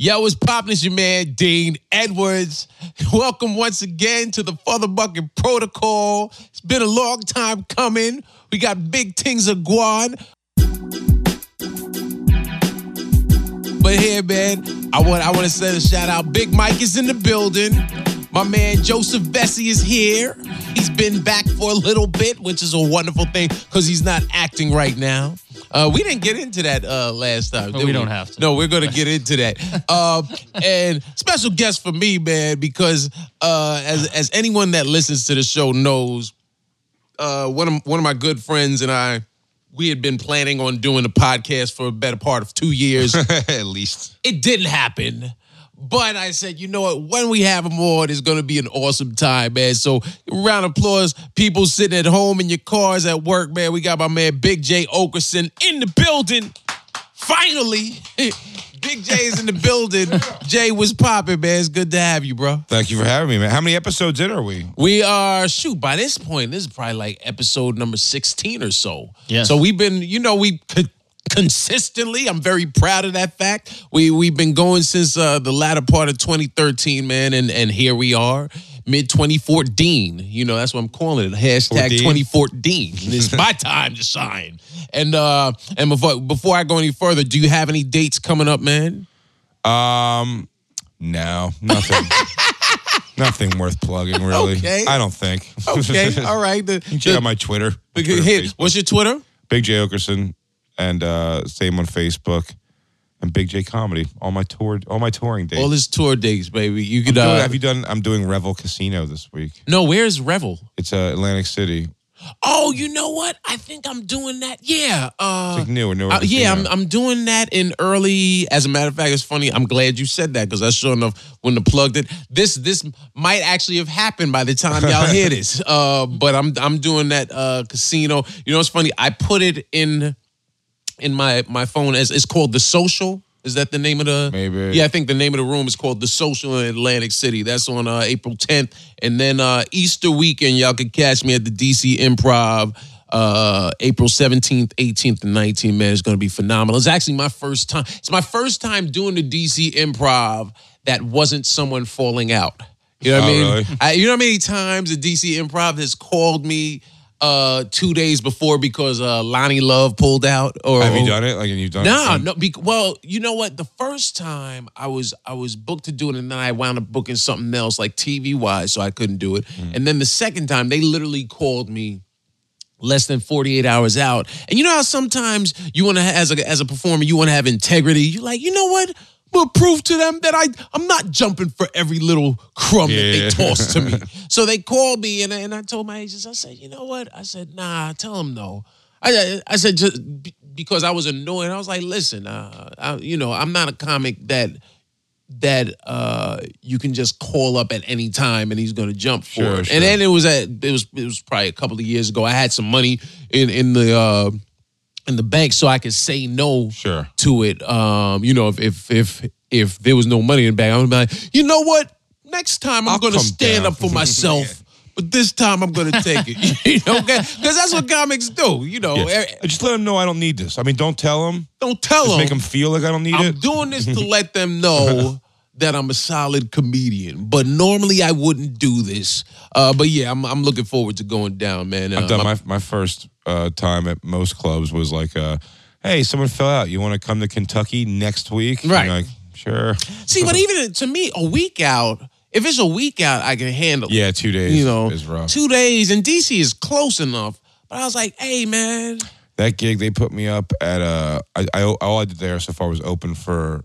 Yo, what's poppin'? It's your man, Dean Edwards. Welcome once again to the FuthaMuckin' Protocol. It's been a long time coming. We got big things of guan. But here, man, I want I want to send a shout out. Big Mike is in the building. My man Joseph Vecsey is here. He's been back for a little bit, which is a wonderful thing because he's not acting right now. Uh, we didn't get into that uh, last time. Did we don't have to. No, we're gonna get into that. uh, and special guest for me, man, because uh, as as anyone that listens to the show knows, uh, one of one of my good friends and I, we had been planning on doing a podcast for a better part of two years. At least. it didn't happen. But I said, you know what? When we have him on, it's going to be an awesome time, man. So, round of applause, people sitting at home in your cars at work, man. We got my man Big Jay Oakerson in the building. Finally, Big Jay is in the building. Jay was popping, man. It's good to have you, bro. Thank you for having me, man. How many episodes in are we? We are shoot by this point. This is probably like episode number sixteen or so. Yeah. So we've been, you know, we co- consistently. I'm very proud of that fact. We we've been going since uh, the latter part of 2013, man, and and here we are. Mid 2014, you know that's what I'm calling it. Hashtag 2014. It's my time to shine. And uh and before before I go any further, do you have any dates coming up, man? Um, no, nothing. nothing worth plugging, really. Okay. I don't think. Okay, all right. The, You check the- out my Twitter. the- Twitter, what's your Twitter? Big Jay Oakerson, and uh, same on Facebook, and Big Jay Comedy. All my tour, all my touring dates. All his tour dates, baby. You could. doing- Uh, have you done? I'm doing Revel Casino this week. no, where's Revel? It's uh, Atlantic City. Oh, you know what? I think I'm doing that. Yeah. Uh, It's like new, a newer uh, yeah, I'm, casino. I'm doing that in early. As a matter of fact, it's funny. I'm glad you said that because I sure enough wouldn't have plugged it. This this might actually have happened by the time y'all hear this. Uh, but I'm I'm doing that uh, casino. You know, it's funny. I put it in in my my phone as it's called the social. Is that the name of the? Maybe. Yeah, I think the name of the room is called the Social in Atlantic City. That's on uh, April 10th, and then uh, Easter weekend, y'all can catch me at the DC Improv. Uh, April 17th, 18th, and 19th, man, it's gonna be phenomenal. It's actually my first time. It's my first time doing the DC improv that wasn't someone falling out. You know what I Oh, mean? really? I, you know how many times the DC Improv has called me uh two days before because uh Lonnie Love pulled out? Or Have you done it? Like, and you've done it? no, no. Be, well, you know what? The first time I was I was booked to do it, and then I wound up booking something else, like TV wise, so I couldn't do it. Mm. And then the second time, they literally called me less than 48 hours out. And you know how sometimes you want to, as a as a performer, you want to have integrity. You're like, you know what? Gonna prove to them that I I'm not jumping for every little crumb that they toss to me. so they called me and, I- and I told my agents, I said, you know what? I said, nah, tell them no. I I- said just because I was annoyed. I was like, listen, uh, I, you know, I'm not a comic that that uh you can just call up at any time and he's gonna jump for Sure, it. sure. And then it was at it was it was probably a couple of years ago. I had some money in in the uh in the bank so I could say no Sure. to it. Um, you know, if if if if there was no money in the bank, I would be like, you know what? Next time I'm I'll gonna stand down. up for myself. But this time I'm gonna take it, you know, because that's what comics do. You know, Yeah. Eh, Just let them know I don't need this. I mean, don't tell them. don't tell Just them. make them feel like I don't need it. I'm doing this to let them know that I'm a solid comedian. But normally I wouldn't do this. Uh, but yeah, I'm I'm looking forward to going down, man. Uh, I've done my- my my first uh, time at most clubs was like, uh, "Hey, someone fell out. You want to come to Kentucky next week?" Right. like, sure. See, but even to me, a week out. If it's a week out, I can handle. Yeah, two days. you know, is rough. two days, and DC is close enough. But I was like, hey, man, that gig they put me up at. Uh, I, I all I did there so far was open for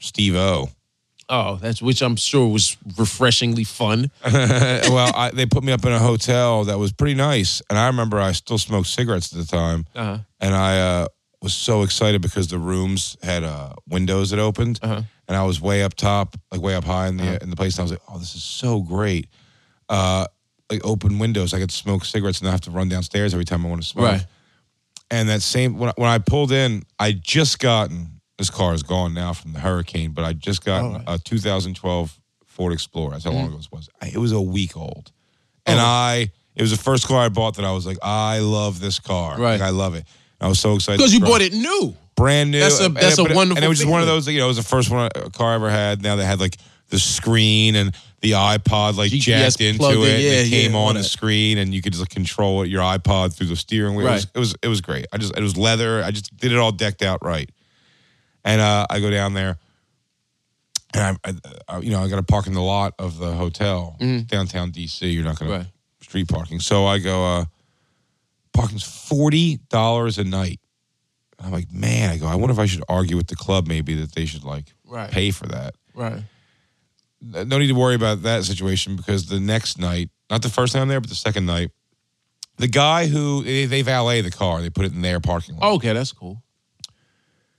Steve O. oh, that's which I'm sure was refreshingly fun. well, I, they put me up in a hotel that was pretty nice, and I remember I still smoked cigarettes at the time, Uh-huh. and I uh, was so excited because the rooms had uh, windows that opened, Uh-huh. and I was way up top, like way up high in the in the place, and I was like, "Oh, this is so great!" Uh, like open windows, I could smoke cigarettes and not have to run downstairs every time I want to smoke. Right. And that same when I, when I pulled in, I just gotten this car is gone now from the hurricane, but I just got right. a 2012 Ford Explorer. That's how long mm-hmm. ago this was. I, it was a week old, and Oh. I it was the first car I bought that I was like, I love this car. Right. Like, I love it. And I was so excited Because you bought it new. brand new. That's a- And that's it- a it- wonderful And it was just one of those, you know, it was the first one a car I ever had. Now they had like the screen and the iPod like GPS jacked into in, it. and it came yeah, on the screen, and you could just like, control it, your iPod through the steering wheel. It, was, Right. it was it was great. I just it was leather. I just did it all decked out right. And uh, I go down there, and I, I, you know I got to park in the lot of the hotel downtown DC. You're not going. Right. to street parking. So I go, uh, parking's forty dollars a night. I'm like, man, I go. I wonder if I should argue with the club maybe that they should like Right. pay for that. Right. No need to worry about that situation because the next night, not the first time there, but the second night, the guy who they, they valet the car, they put it in their parking lot. Okay, that's cool.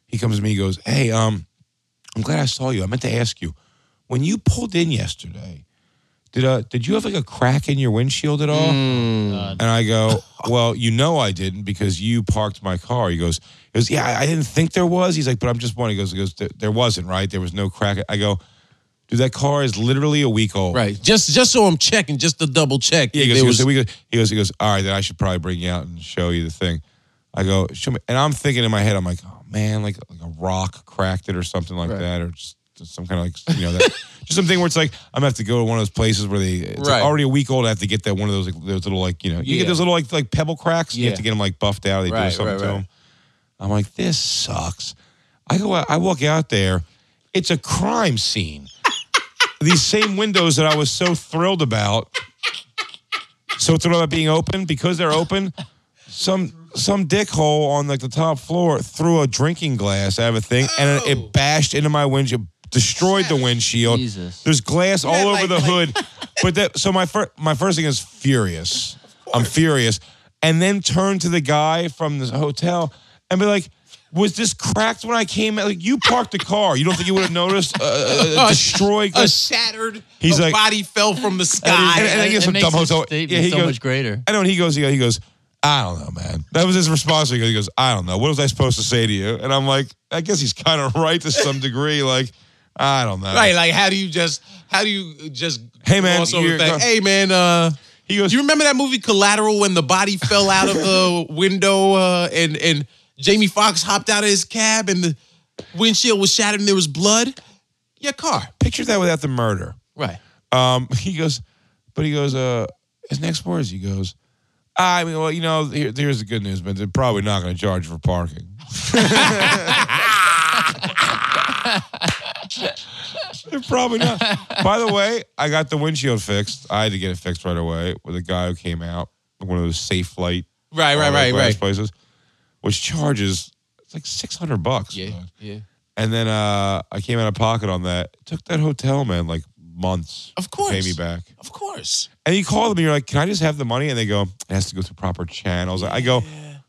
He comes to me, he goes, Hey, um, I'm glad I saw you. I meant to ask you, when you pulled in yesterday, did uh did you have like a crack in your windshield at all? Mm. And I go, Well, you know I didn't because you parked my car. He goes, he goes, Yeah, I, I didn't think there was. He's like, but I'm just wondering. He goes, he goes, "There- there wasn't, right? There was no crack. I go, Dude, that car is literally a week old. Right. Just just so I'm checking, just to double check. Yeah, he goes, he, was- goes, we he goes, he goes, all right, then I should probably bring you out and show you the thing. I go, show me. And I'm thinking in my head, I'm like, oh man, like, like a rock cracked it or something like Right. that, or just, some kind of like, you know, that, just something where it's like, I'm gonna have to go to one of those places where they, it's Right. already a week old. I have to get that one of those, like, those little, like, you know, you Yeah. get those little, like, like pebble cracks. You have to get them like buffed out. They do something right, to right. them. I'm like, this sucks. I go, out, I walk out there. It's a crime scene. These same windows that I was so thrilled about so thrilled about being open because they're open. Some some dickhole on like the top floor threw a drinking glass out of a thing and it, Oh. it bashed into my windshield, destroyed the windshield. Jesus. There's glass all Yeah, over like- the hood. But that so my first my first thing is furious. I'm furious, and then turn to the guy from the hotel and be like. Was this cracked when I came? Like you parked the car, you don't think you would have noticed uh, a, a destroyed? a shattered He's a like- body fell from the sky. and- and I guess it some makes dumb his hotel- statement yeah, he so goes- much greater. I know. And he goes, he goes, he goes, I don't know, man. That was his response. He goes, I don't know. What was I supposed to say to you? And I'm like, I guess he's kind of right to some degree. Like, I don't know. Right, like how do you just how do you just Hey, man, gloss over the you're- fact, hey man, uh He goes, do you remember that movie Collateral when the body fell out of the window uh and and Jamie Foxx hopped out of his cab and the windshield was shattered and there was blood? Your car. picture that without the murder. Right. Um, he goes, but he goes, uh, his next words, he goes, I mean, well, you know, here, here's the good news, man. They're probably not going to charge for parking. They're probably not. By the way, I got the windshield fixed. I had to get it fixed right away with a guy who came out, one of those Safelite Right, right, all right, right. places, which charges it's like six hundred bucks. Yeah, man. yeah. And then uh, I came out of pocket on that. It took that hotel man like months. Of course. pay me back. Of course. And you call them and you're like, "Can I just have the money?" And they go, "It has to go through proper channels." I go,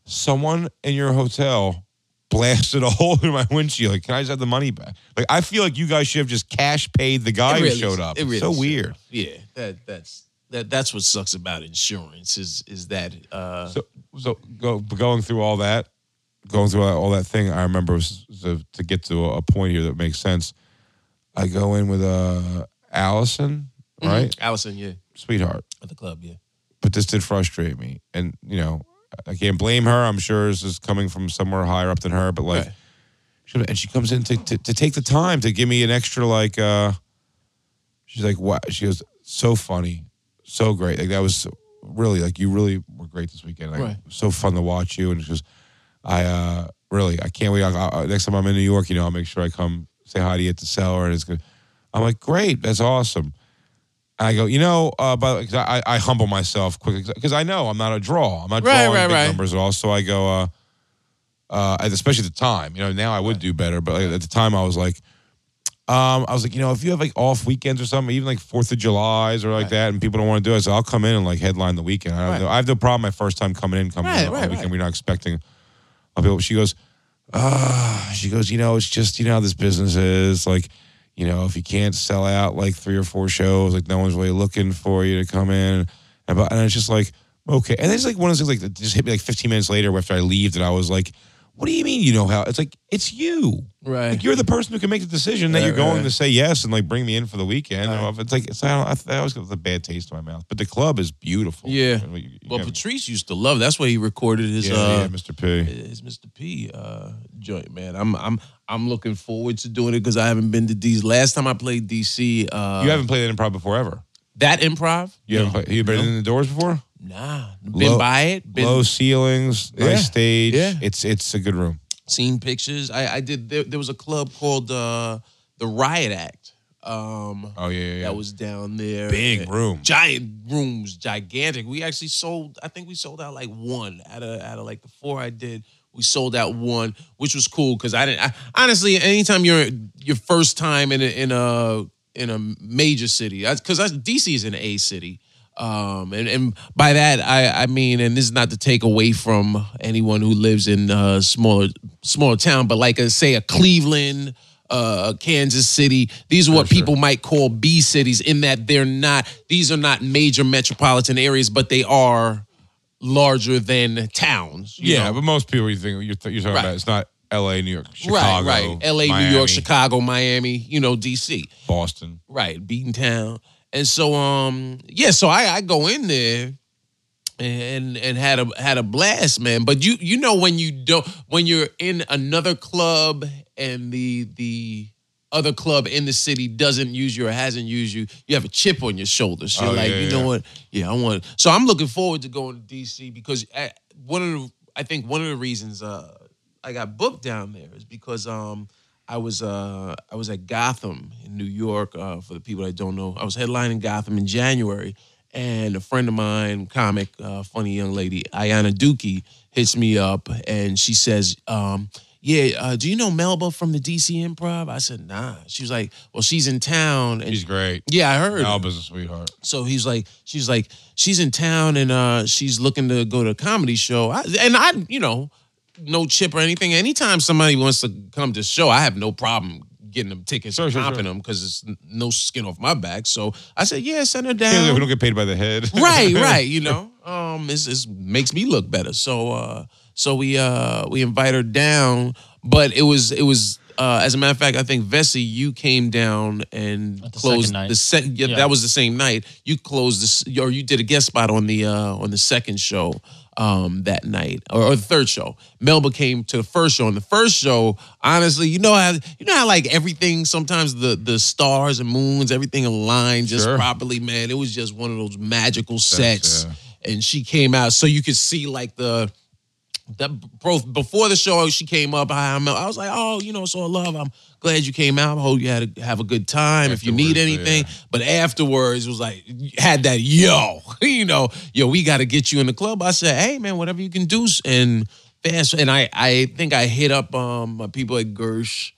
"Someone in your hotel blasted a hole in my windshield. Like, can I just have the money back?" Like, I feel like you guys should have just cash paid the guy really who showed up. It really It's so weird. Yeah, that that's that that's what sucks about insurance is is that uh So, so go, going through all that, going through all that thing, I remember was to, to get to a point here that makes sense. I go in with uh, Allison, right, Allison, yeah, sweetheart. at the club, yeah. But this did frustrate me, and you know, I can't blame her. I'm sure this is coming from somewhere higher up than her, but like, Right. and she comes in to, to to take the time to give me an extra like. uh She's like, "Wow!" She goes, "So funny, so great. Like that was really like you really were great this weekend. Like Right. so fun to watch you." And she goes, "I uh really I can't wait. I, I, next time I'm in New York, you know, I'll make sure I come say hi to you at the cellar." And it's good. I'm like, "Great, that's awesome." I go, you know, uh, I, I humble myself quickly because I know I'm not a draw. I'm not Right, drawing right, big right. numbers at all. So I go, uh, uh, and especially at the time, you know, now I would do better, but like, at the time I was like, um, I was like, you know, if you have like off weekends or something, even like Fourth of July's or like Right. that, and people don't want to do it, so I'll come in and like headline the weekend. I, have Right. no, I have no problem my first time coming in, coming Right, in on right, the weekend. right. We're not expecting. I'll be she goes, ah, she goes, you know, it's just you know how this business is like. You know, if you can't sell out like three or four shows, like no one's really looking for you to come in, and, but- and it's just like okay. And it's like one of those things like that just hit me like 15 minutes later after I leave that I was like, what do you mean you know how? It's like it's you. Right. Like you're the person who can make the decision that Right, you're going right. to say yes and like bring me in for the weekend. Right. It's like it's, I, I, always get a bad taste in my mouth. But the club is beautiful. Yeah. You- you Well, Patrice used to love. That's why he recorded his yeah, uh, yeah, Mr. P. his Mr. P uh, joint. Man, I'm I'm I'm looking forward to doing it because I haven't been to DC. Last time I played DC, uh, You haven't played improv before ever. that improv. You haven't played, you been in the doors before? Nah, been Low- by it. Been Low ceilings, Yeah. nice stage. Yeah. It's it's a good room. seen pictures. I, I did. There, there was a club called uh, the Riot Act. Um, Oh yeah, yeah. yeah. that was down there. big room. giant rooms, gigantic. We actually sold. I think we sold out like one out of out of like the four I did. We sold out one, which was cool because I didn't. I, honestly, anytime you're your first time in a, in a in a major city, because DC is an A city. Um, and, and by that I, I mean, and this is not to take away from anyone who lives in a smaller smaller town, but like a, say a Cleveland, uh, Kansas City. These are what sure. people might call B cities in that they're not. These are not major metropolitan areas, but they are larger than towns. you Yeah, know? but most people you think you're, you're talking Right. about it's not L.A., New York, Chicago, right, right. L.A., New York, Chicago, Miami. You know, D.C. Boston. Right, beaten town. And so um yeah, so I, I go in there and and had a had a blast, man. But you you know when you don't when you're in another club and the the other club in the city doesn't use you or hasn't used you, you have a chip on your shoulders. You're Oh, like, yeah, you know yeah. what? Yeah, I want. So I'm looking forward to going to DC because I, one of the I think one of the reasons uh, I got booked down there is because um I was uh I was at Gotham in New York. Uh, for the people that don't know, I was headlining Gotham in January, and a friend of mine, comic, uh, funny young lady, Ayanna Dookie, hits me up and she says, um, "Yeah, uh, do you know Melba from the DC Improv?" I said, "Nah." She was like, "Well, she's in town." And He's great. yeah, I heard. Alba's a sweetheart. So he's like, she's like, she's in town and uh, she's looking to go to a comedy show. I, and I, you know, no chip or anything. Anytime somebody wants to come to show, I have no problem getting them tickets Sure, and sure, sure. them because it's no skin off my back. So I said, yeah, send her Yeah, down. we don't get paid by the head. right, right. You know, um, it's, it's makes me look better. So, uh, so we uh we invite her down, but it was it was. Uh, as a matter of fact, I think Vecsey, you came down and the closed the second. Yeah, Yeah. that was the same night. You closed this, or you did a guest spot on the uh, on the second show um, that night, or, or the third show. Melba came to the first show. And the first show, honestly, you know how you know how like everything. Sometimes the the stars and moons, everything aligned just Sure. properly. Man, it was just one of those magical sets. yeah. And she came out, so you could see like the that both before the show she came up. I, I'm- was like, oh, you know, so love. I'm glad you came out. I hope you had a, have a good time. if you need anything, yeah. but afterwards it was like had that yo, you know, yo, we got to get you in the club. I said, hey man, whatever you can do, and fast. And I I think I hit up um my people at Gersh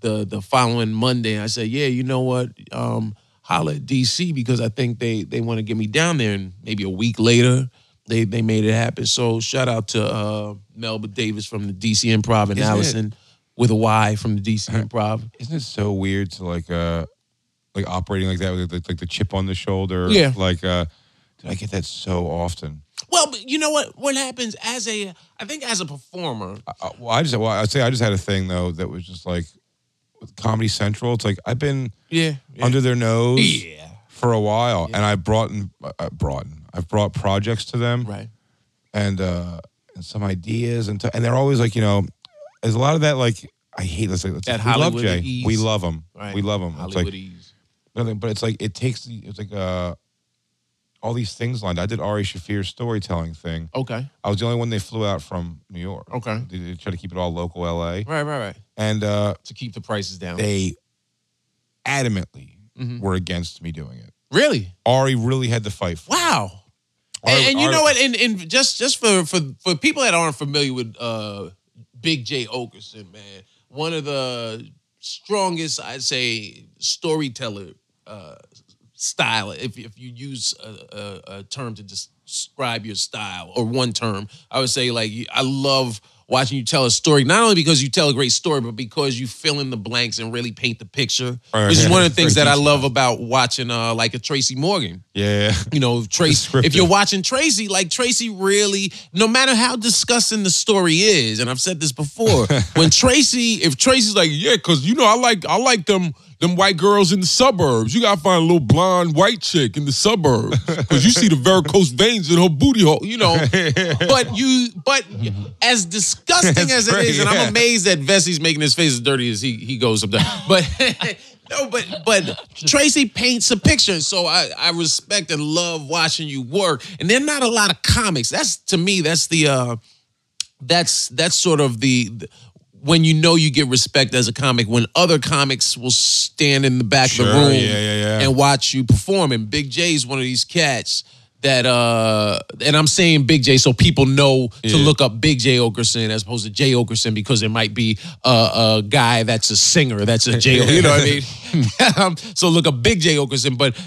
the the following Monday. I said, yeah, you know what, um, holla at DC because I think they they want to get me down there. And maybe a week later. They, they made it happen. So shout out to uh, Melba Davis from the DC Improv and Isn't it- Allison with a Y from the DC Improv. Isn't it so weird to like uh like operating like that with like, like the chip on the shoulder? Yeah. Like uh I get that so often. Well, but you know what? What happens as a, I think as a performer, Uh, well, I just well, I'd say I just had a thing though that was just like with Comedy Central. It's like I've been yeah, yeah. under their nose yeah, for a while, and I brought in, uh, brought in, I've brought projects to them, right, and uh and some ideas, and t- and they're always like, you know, there's a lot of that like I hate this. Like, That we love Jay, ease. we love him, right. we love him. It's Hollywood like ease. nothing, but it's like it takes it's like uh all these things lined. I did Ari Shaffir's storytelling thing. Okay, I was the only one they flew out from New York. Okay. they, they try to keep it all local, L.A. right, right, right. And uh, To keep the prices down. they adamantly Mhm. were against me doing it. Really? Ari really had to fight. For. Wow. Ari- and, and you Ari- know what? And, and just just for for for people that aren't familiar with uh, Big Jay Oakerson, man, one of the strongest, I'd say, storyteller uh, style. If if you use a, a, a term to des- describe your style or one term, I would say like I love watching you tell a story. Not only because you tell a great story, but because you fill in the blanks and really paint the picture. Right, which is one of the things that I love about watching uh like a Tracy Morgan. Yeah. You know, Tracy. If you're watching Tracy, like Tracy really, no matter how disgusting the story is, and I've said this before, when Tracy, if Tracy's like, yeah, because you know, I like, I like them, them white girls in the suburbs. You gotta find a little blonde white chick in the suburbs because you see the varicose veins in her booty hole. You know, but you, but as disgusting as it is, and. I'm amazed that Vecsey's making his face as dirty as he he goes sometimes, but. No, but but Tracy paints a picture, so I, I respect and love watching you work. And there are not a lot of comics. That's to me, that's the uh that's that's sort of the, the- when you know you get respect as a comic when other comics will stand in the back of the room yeah, yeah, yeah. and watch you perform. And Big Jay is one of these cats that uh and I'm saying Big Jay so people know to look up Big Jay Oakerson as opposed to Jay Oakerson because there might be a, a guy that's a singer that's a J you know what I mean? Um, so look up Big Jay Oakerson but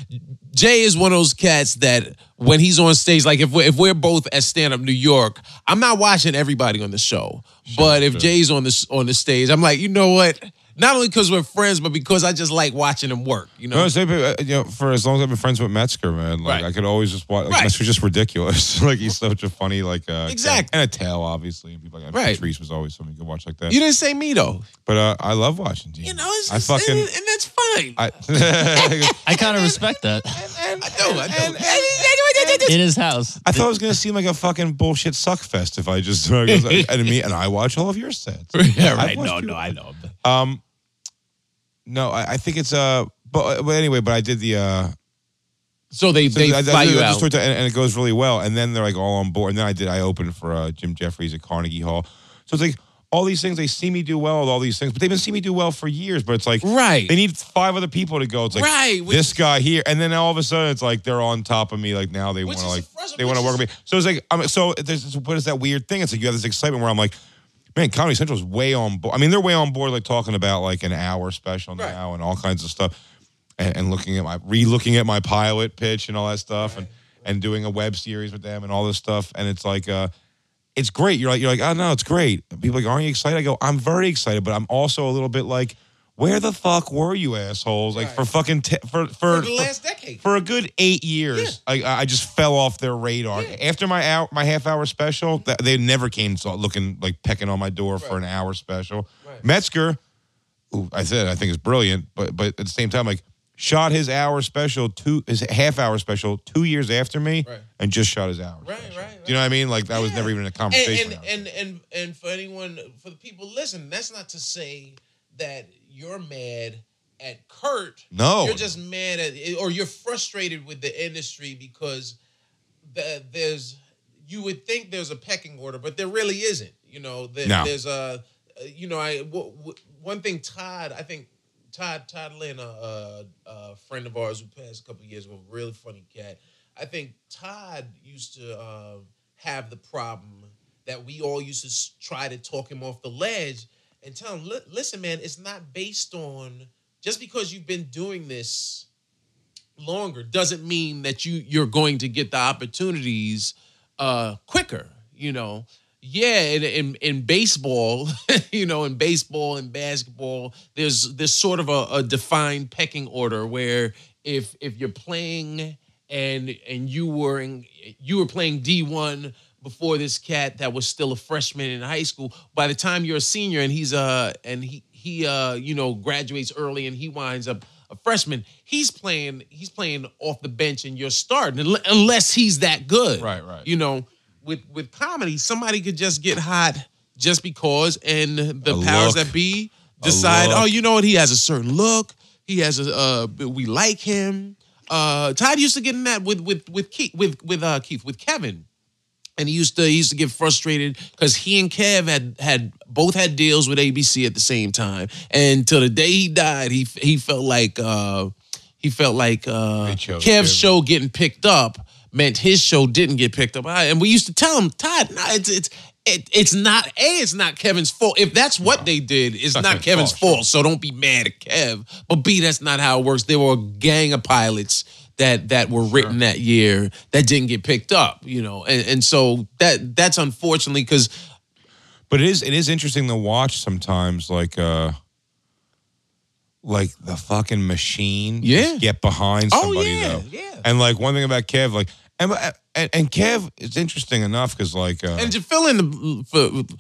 Jay is one of those cats that when he's on stage like if we're, if we're both at stand up New York I'm not watching everybody on the show but if Jay's on the on the stage I'm like you know what not only because we're friends but because I just like watching him work you know No, same, uh, you know, for as long as I've been friends with Metzger, man, like Right. I could always just watch. Like, Right. Metzger's just ridiculous. like he's such a funny, like uh, Exactly. and a tail, obviously. And people like Right. Patrice was always something you could watch like that. you didn't say me though but uh, I love watching. TV. You know, it's I just, fucking. and, and that's fine. I, I, I kind of respect that. I do, I do. In his house. I thought it was gonna seem like a fucking bullshit suck fest if I just uh, goes, and me and I watch all of your sets. yeah, right. watched No, you- no, I know. Um, no, I, I think it's uh, but, but anyway, but I did the uh, So they So they I- I fly did you the out. storytelling, and, and it goes really well. And then they're like all on board. And then I did. I opened for uh, Jim Jefferies at Carnegie Hall. So it's like all these things. They see me do well with all these things, but they've been seeing me do well for years. But it's like Right. They need five other people to go. It's like Right, which this guy here, and then all of a sudden it's like they're on top of me. Like now they want to like they want to work with me. So it's like I'm so there's this, what is that weird thing? It's like you have this excitement where I'm like. Man, Comedy Central is way on board. I mean, they're way on board, like talking about like an hour special Right. now and all kinds of stuff and, and looking at my re-looking at my pilot pitch and all that stuff and and doing a web series with them and all this stuff and it's like uh it's great. You're like you're like oh no it's great. People are like aren't you excited? I go i'm very excited but i'm also a little bit like where the fuck were you assholes like for fucking t- for for, For the last decade. for a good eight years I, I just fell off their radar. After my hour my half hour special th- they never came so- looking like pecking on my door for an hour special. Right. metzger who I said I think is brilliant, but but at the same time, like shot his hour special two his half hour special two years after me, Right. and just shot his hour. Right, special. right, Do you know what I mean? Like that was never even a conversation. And and, and and and for anyone for the people listening, that's not to say that you're mad at Kurt. No. You're just mad at or you're frustrated with the industry because the, there's you would think there's a pecking order, but there really isn't. You know, there, No. there's a you know, I w- w- one thing Todd, I think Todd Todd Lynn, a, a, friend of ours who passed a couple years ago, a really funny cat. I think Todd used to uh, have the problem that we all used to try to talk him off the ledge and tell him, listen, man, it's not based on just because you've been doing this longer doesn't mean that you you're going to get the opportunities uh quicker you know yeah in in, in baseball you know in baseball and basketball there's there's sort of a, a defined pecking order where if if you're playing and and you were in you were playing D1 before this cat that was still a freshman in high school by the time you're a senior and he's uh and he he uh you know graduates early and he winds up a freshman he's playing he's playing off the bench and you're starting unless he's that good Right, right. you know with with comedy somebody could just get hot just because and the A powers look. that be decide oh you know what? He has a certain look. He has a uh we like him. Uh Todd used to get in that with with with Keith with with uh Keith with Kevin. And he used to he used to get frustrated because he and Kev had had both had deals with ABC at the same time, and till the day he died, he he felt like uh, he felt like uh, Kev's Kevin. show getting picked up meant his show didn't get picked up, and we used to tell him, Todd, no, it's it's. It, it's not a. It's not Kevin's fault. If that's what they did, it's not not, Kevin's fault. So don't be mad at Kev. But B, that's not how it works. There were a gang of pilots that that were written that year that didn't get picked up, you know, and, and so that that's unfortunately because But it is it is interesting to watch sometimes, like uh like the fucking machine Yeah. just get behind Oh, somebody yeah, though. yeah. And like one thing about Kev, like and uh, and, and Kev is interesting enough because like uh, And to fill in the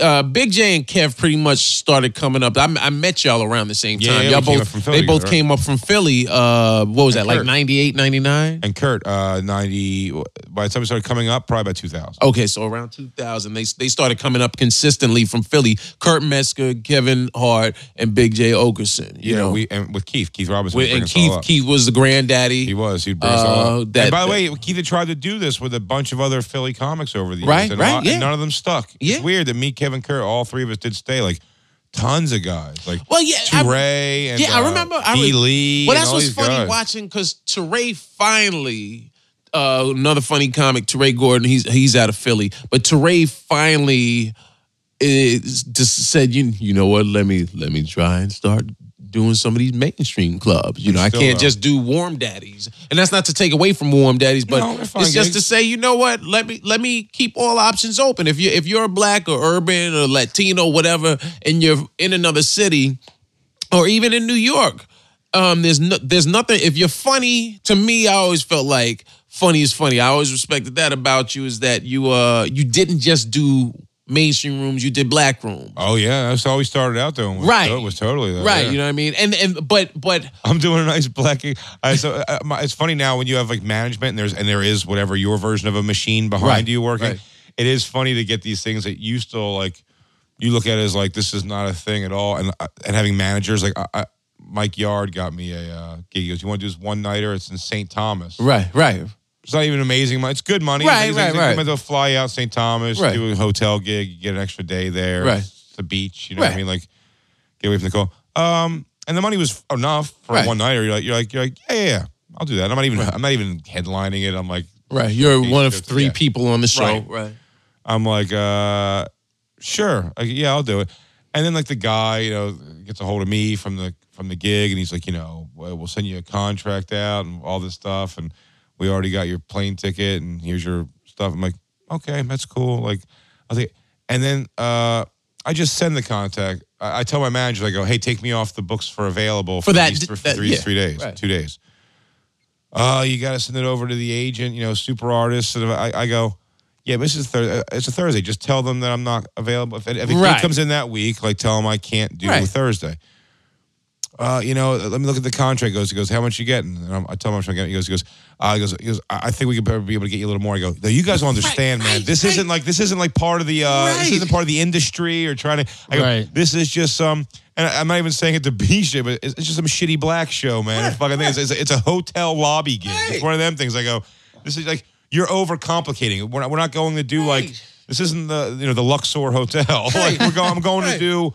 uh, Big Jay and Kev pretty much started coming up. I, I met y'all around the same time. yeah, y'all both up from Philly they both together, came up from Philly. Uh, what was And that like Kurt. 98, 99? and Kurt, uh, ninety. By the time we started coming up, probably about two thousand. Okay, so around 2000, they they started coming up consistently from Philly. Kurt Metzger, Kevin Hart, and Big Jay Oakerson. You You know, we and with Keith, Keith Robinson, With- and Keith. Keith was the granddaddy. He was. He'd bring us all Uh, up. that- and by the way, Keith had tried to do this with a bunch of other Philly comics over the years. Right, and right, all- and none of them stuck. Yeah. It's weird that me, Kevin, Kerr, all three of us did stay. Like tons of guys, like Well, yeah, I- Teray and yeah, I uh, remember- I D. re- Lee. Well, that's what's funny guys. watching because Teray finally, uh, another funny comic, Teray Gordon. He's he's out of Philly, but Teray finally is just said, you you know what? Let me let me try and start doing some of these mainstream clubs. You know, I can't though. just do Warm Daddies, and that's not to take away from Warm Daddies, but No, it's just gigs. to say, you know what? Let me let me keep all options open. If you if you're black or urban or Latino, whatever, and you're in another city or even in New York. Um, there's no, there's nothing. If you're funny, to me, I always felt like funny is funny. I always respected that about you is that you uh you didn't just do mainstream rooms, you did black rooms. Oh yeah, that's how we started out doing. Was, Right. it was totally that, Right, yeah. you know what I mean? And and but but I'm doing a nice black. I, so uh, my, it's funny now when you have like management and there's and there is whatever your version of a machine behind Right, you working. right. It is funny to get these things that you still like. You look at it as like this is not a thing at all, and uh, and having managers like I, I, Mike Yard got me a uh, gig. He goes, "You want to do this one nighter? It's in St. Thomas. right, right. It's not even amazing. money. It's good money. Right, He's right, like, right. I'm going to fly out St. Thomas, Right. do a hotel gig, get an extra day there. Right. The beach. You know what I mean? Like, get away from the cold. Um, and the money was enough for Right. one nighter. You're like, you're like, you're like, yeah, yeah, yeah, I'll do that. I'm not even, I'm not even headlining it. I'm like, Right. You're one of Yeah. three people on the show. Right. Right. I'm like, uh, sure, like, yeah, I'll do it. And then like the guy, you know, gets a hold of me from the from the gig, and he's like, you know, well, we'll send you a contract out and all this stuff, and we already got your plane ticket, and here's your stuff. I'm like, okay, that's cool. Like, I think, and then uh, I just send the contact. I, I tell my manager, I go, hey, take me off the books for available For that- these, for, that- three, yeah, three days, right. two days. Uh, you got to send it over to the agent, you know, super artist. And I, I go, yeah, but this is Thursday. It's a Thursday. Just tell them that I'm not available. If, if Right. comes in that week, like tell them I can't do Right. Thursday. Uh, you know, let me look at the contract. He goes, he goes, how much you getting? And I'm, I tell him how much I'm getting. He goes, he goes, uh, he goes, he goes, I I think we could probably be able to get you a little more. I go, no, you guys don't understand, man. right, this right. isn't like this isn't like part of the uh, this isn't part of the industry or trying to. I go, Right. This is just some, and I- I'm not even saying it to be shit, but it's, it's just some shitty black show, man. It's fucking thing. It's, it's, a, it's a hotel lobby gig. It's one of them things. I go, this is like you're overcomplicating it. We're not, we're not going to do like this isn't the you know the Luxor Hotel. like we're going. I'm going to do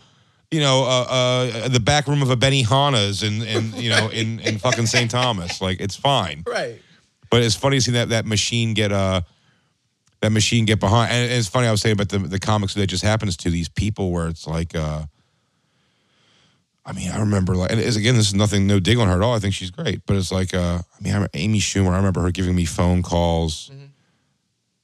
you know, uh, uh, the back room of a Benihana's in, in you know, in, in fucking St. Thomas. Like, it's fine. Right. But it's funny to see that that machine get uh that machine get behind. And it's funny I was saying about the the comics that just happens to these people where it's like uh I mean, I remember like, and again, this is nothing, no dig on her at all. I think she's great, but it's like, uh, I mean, I Amy Schumer. I remember her giving me phone calls.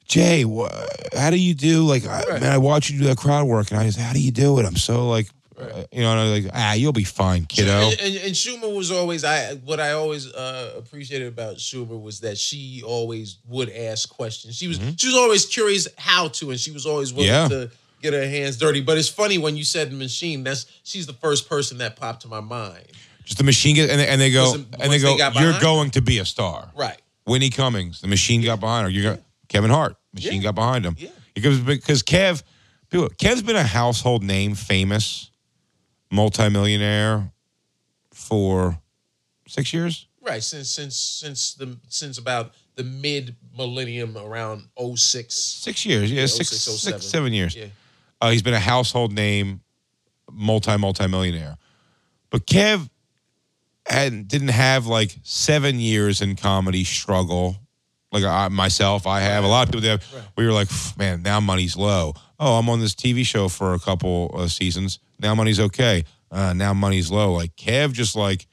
Jay, wha how do you do? Like, I, Right. man, I watch you do that crowd work, and I just, how do you do it? I'm so like, uh, you know, like, ah, you'll be fine, kiddo. And, and, and Schumer was always I what I always uh, appreciated about Schumer was that she always would ask questions. She was she was always curious how to, and she was always willing Mm-hmm. Yeah. to get her hands dirty. But it's funny when you said machine. That's she's the first person that popped to my mind. Just the machine get, and, they- and they go, and they go, they you're going to be a star. Right. Whitney Cummings, the machine got behind her. You got Kevin Hart, machine Yeah. got behind him. Yeah. Because because Kev, people, Kev's been a household name, famous, multimillionaire for six years. Right. Since since since the since about the mid millennium around 06. Six years, yeah, Yeah, six, 06, six, 07. years. Yeah. Uh, he's been a household name, multi multi millionaire. But Kev had didn't have like seven years in comedy struggle. Like I, myself, I have a lot of people that have, Right. we were like, man, now money's low. Oh, I'm on this TV show for a couple uh, seasons. Now money's okay. Uh, now money's low. Like Kev, just like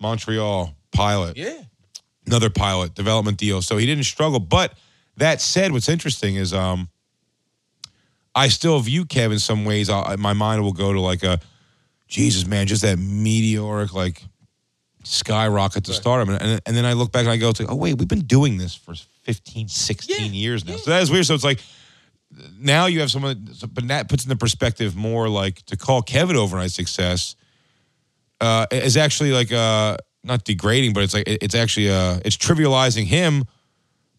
Montreal pilot Yeah. another pilot development deal. So he didn't struggle. But that said, what's interesting is um, I still view Kev in some ways. I, my mind will go to like a Jesus, man, just that meteoric like skyrocket to stardom, and, and and then I look back and I go to, oh wait, we've been doing this for 15, 16 Yeah, years now. yeah. So that is weird. So it's like now you have someone, so- but that puts into perspective more like to call Kevin overnight success uh, is actually like uh, not degrading, but it's like it's actually uh, it's trivializing him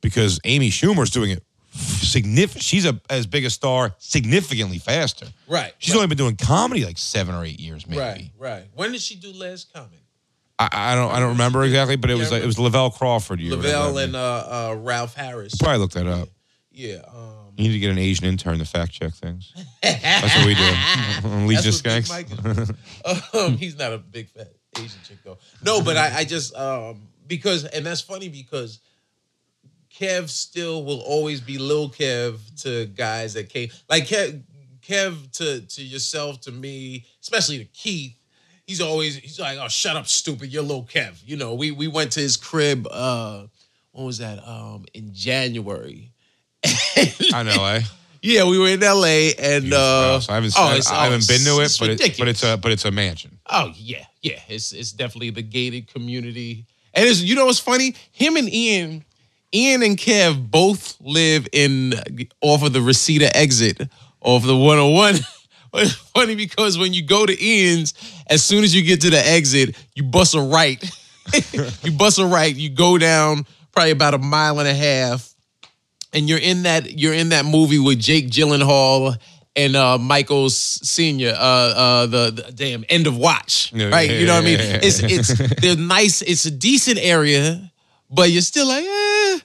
because Amy Schumer's doing it significant. She's a as big a star, significantly faster. Right. She's only been doing comedy like seven or eight years, maybe. Right, right. When did she do Last Comic? I, I don't I don't remember exactly, but it was like it was Lavelle Crawford. You Lavelle and uh, uh, Ralph Harris. probably look that up. Yeah. Um, You need to get an Asian intern to fact check things. That's what we do. Lead That's skanks. Um, he's not a big fat Asian chick though. No, but I, I just um because and that's funny because Kev still will always be Lil Kev to guys that came like Kev, Kev to to yourself to me, especially to Keith. He's always he's like, oh shut up, stupid, you're Lil Kev. You know, we we went to his crib. uh When was that? Um, in January. I know, eh? Yeah, we were in L.A. and uh. I haven't, oh, I, haven't oh, been to it, it's but it, but it's a but it's a mansion. Oh yeah, yeah. It's it's definitely the gated community. And it's you know what's funny? Him and Ian, Ian and Kev both live in off of the Reseda exit off of the 101. But it's funny because when you go to Ian's, as soon as you get to the exit, you bust a right. you bust a right, you go down probably about a mile and a half, and you're in that you're in that movie with Jake Gyllenhaal and uh Michael Senior, uh uh the, the damn end of watch. Right? You know what I mean? It's it's they're nice, it's a decent area, but you're still like, eh,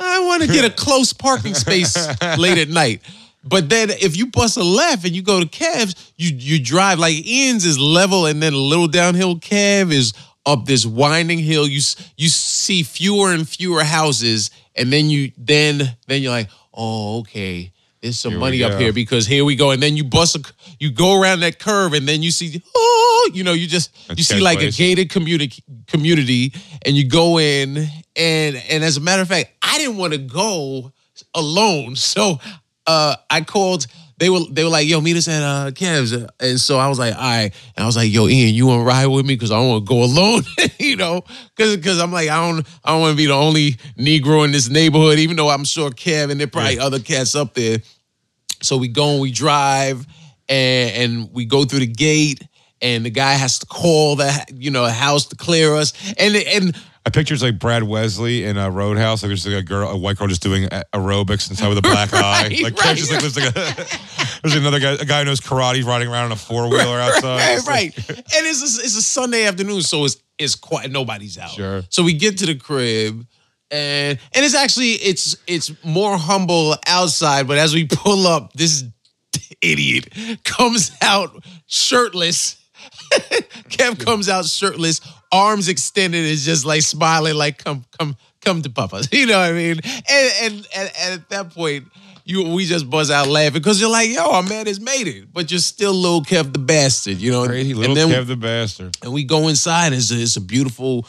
I want to get a close parking space late at night. But then if you bust a left and you go to Kev's, you you drive like Ian's is level and then a little downhill. Kev is up this winding hill. You you see fewer and fewer houses, and then you then then you're like, oh okay, there's some Here money up here because here we go. And then you bust a you go around that curve, and then you see oh you know you just That's you see like place. a gated community community, and you go in and and as a matter of fact, I didn't want to go alone, so uh, I called. They were they were like, "Yo, meet us at uh, Kev's," and so I was like, "All right," and I was like, "Yo, Ian, you want to ride with me? Because I don't want to go alone, you know, because because I'm like, I don't I don't want to be the only Negro in this neighborhood, even though I'm sure Kev and there probably other cats up there." So we go and we drive, and and we go through the gate, and the guy has to call the you know house to clear us, and and I picture it's like Brad Wesley in a Roadhouse. Like there's like a girl, a white girl, just doing aerobics inside with a black eye. Like right. just like looks like a. there's another guy, a guy who knows karate, riding around on a four wheeler outside. right, like- right. And it's a, it's a Sunday afternoon, so it's it's quiet. Nobody's out. Sure. So we get to the crib, and and it's actually it's it's more humble outside. But as we pull up, this idiot comes out shirtless. Kev comes out shirtless, arms extended, is just like smiling, like come come come to Papa. You know what I mean? And and and, and at that point. You, we just buzz out laughing because you're like, yo, our man has made it, but you're still little Kev the bastard, you know. Crazy little and then, Kev the bastard. and we go inside. It's a, it's a beautiful,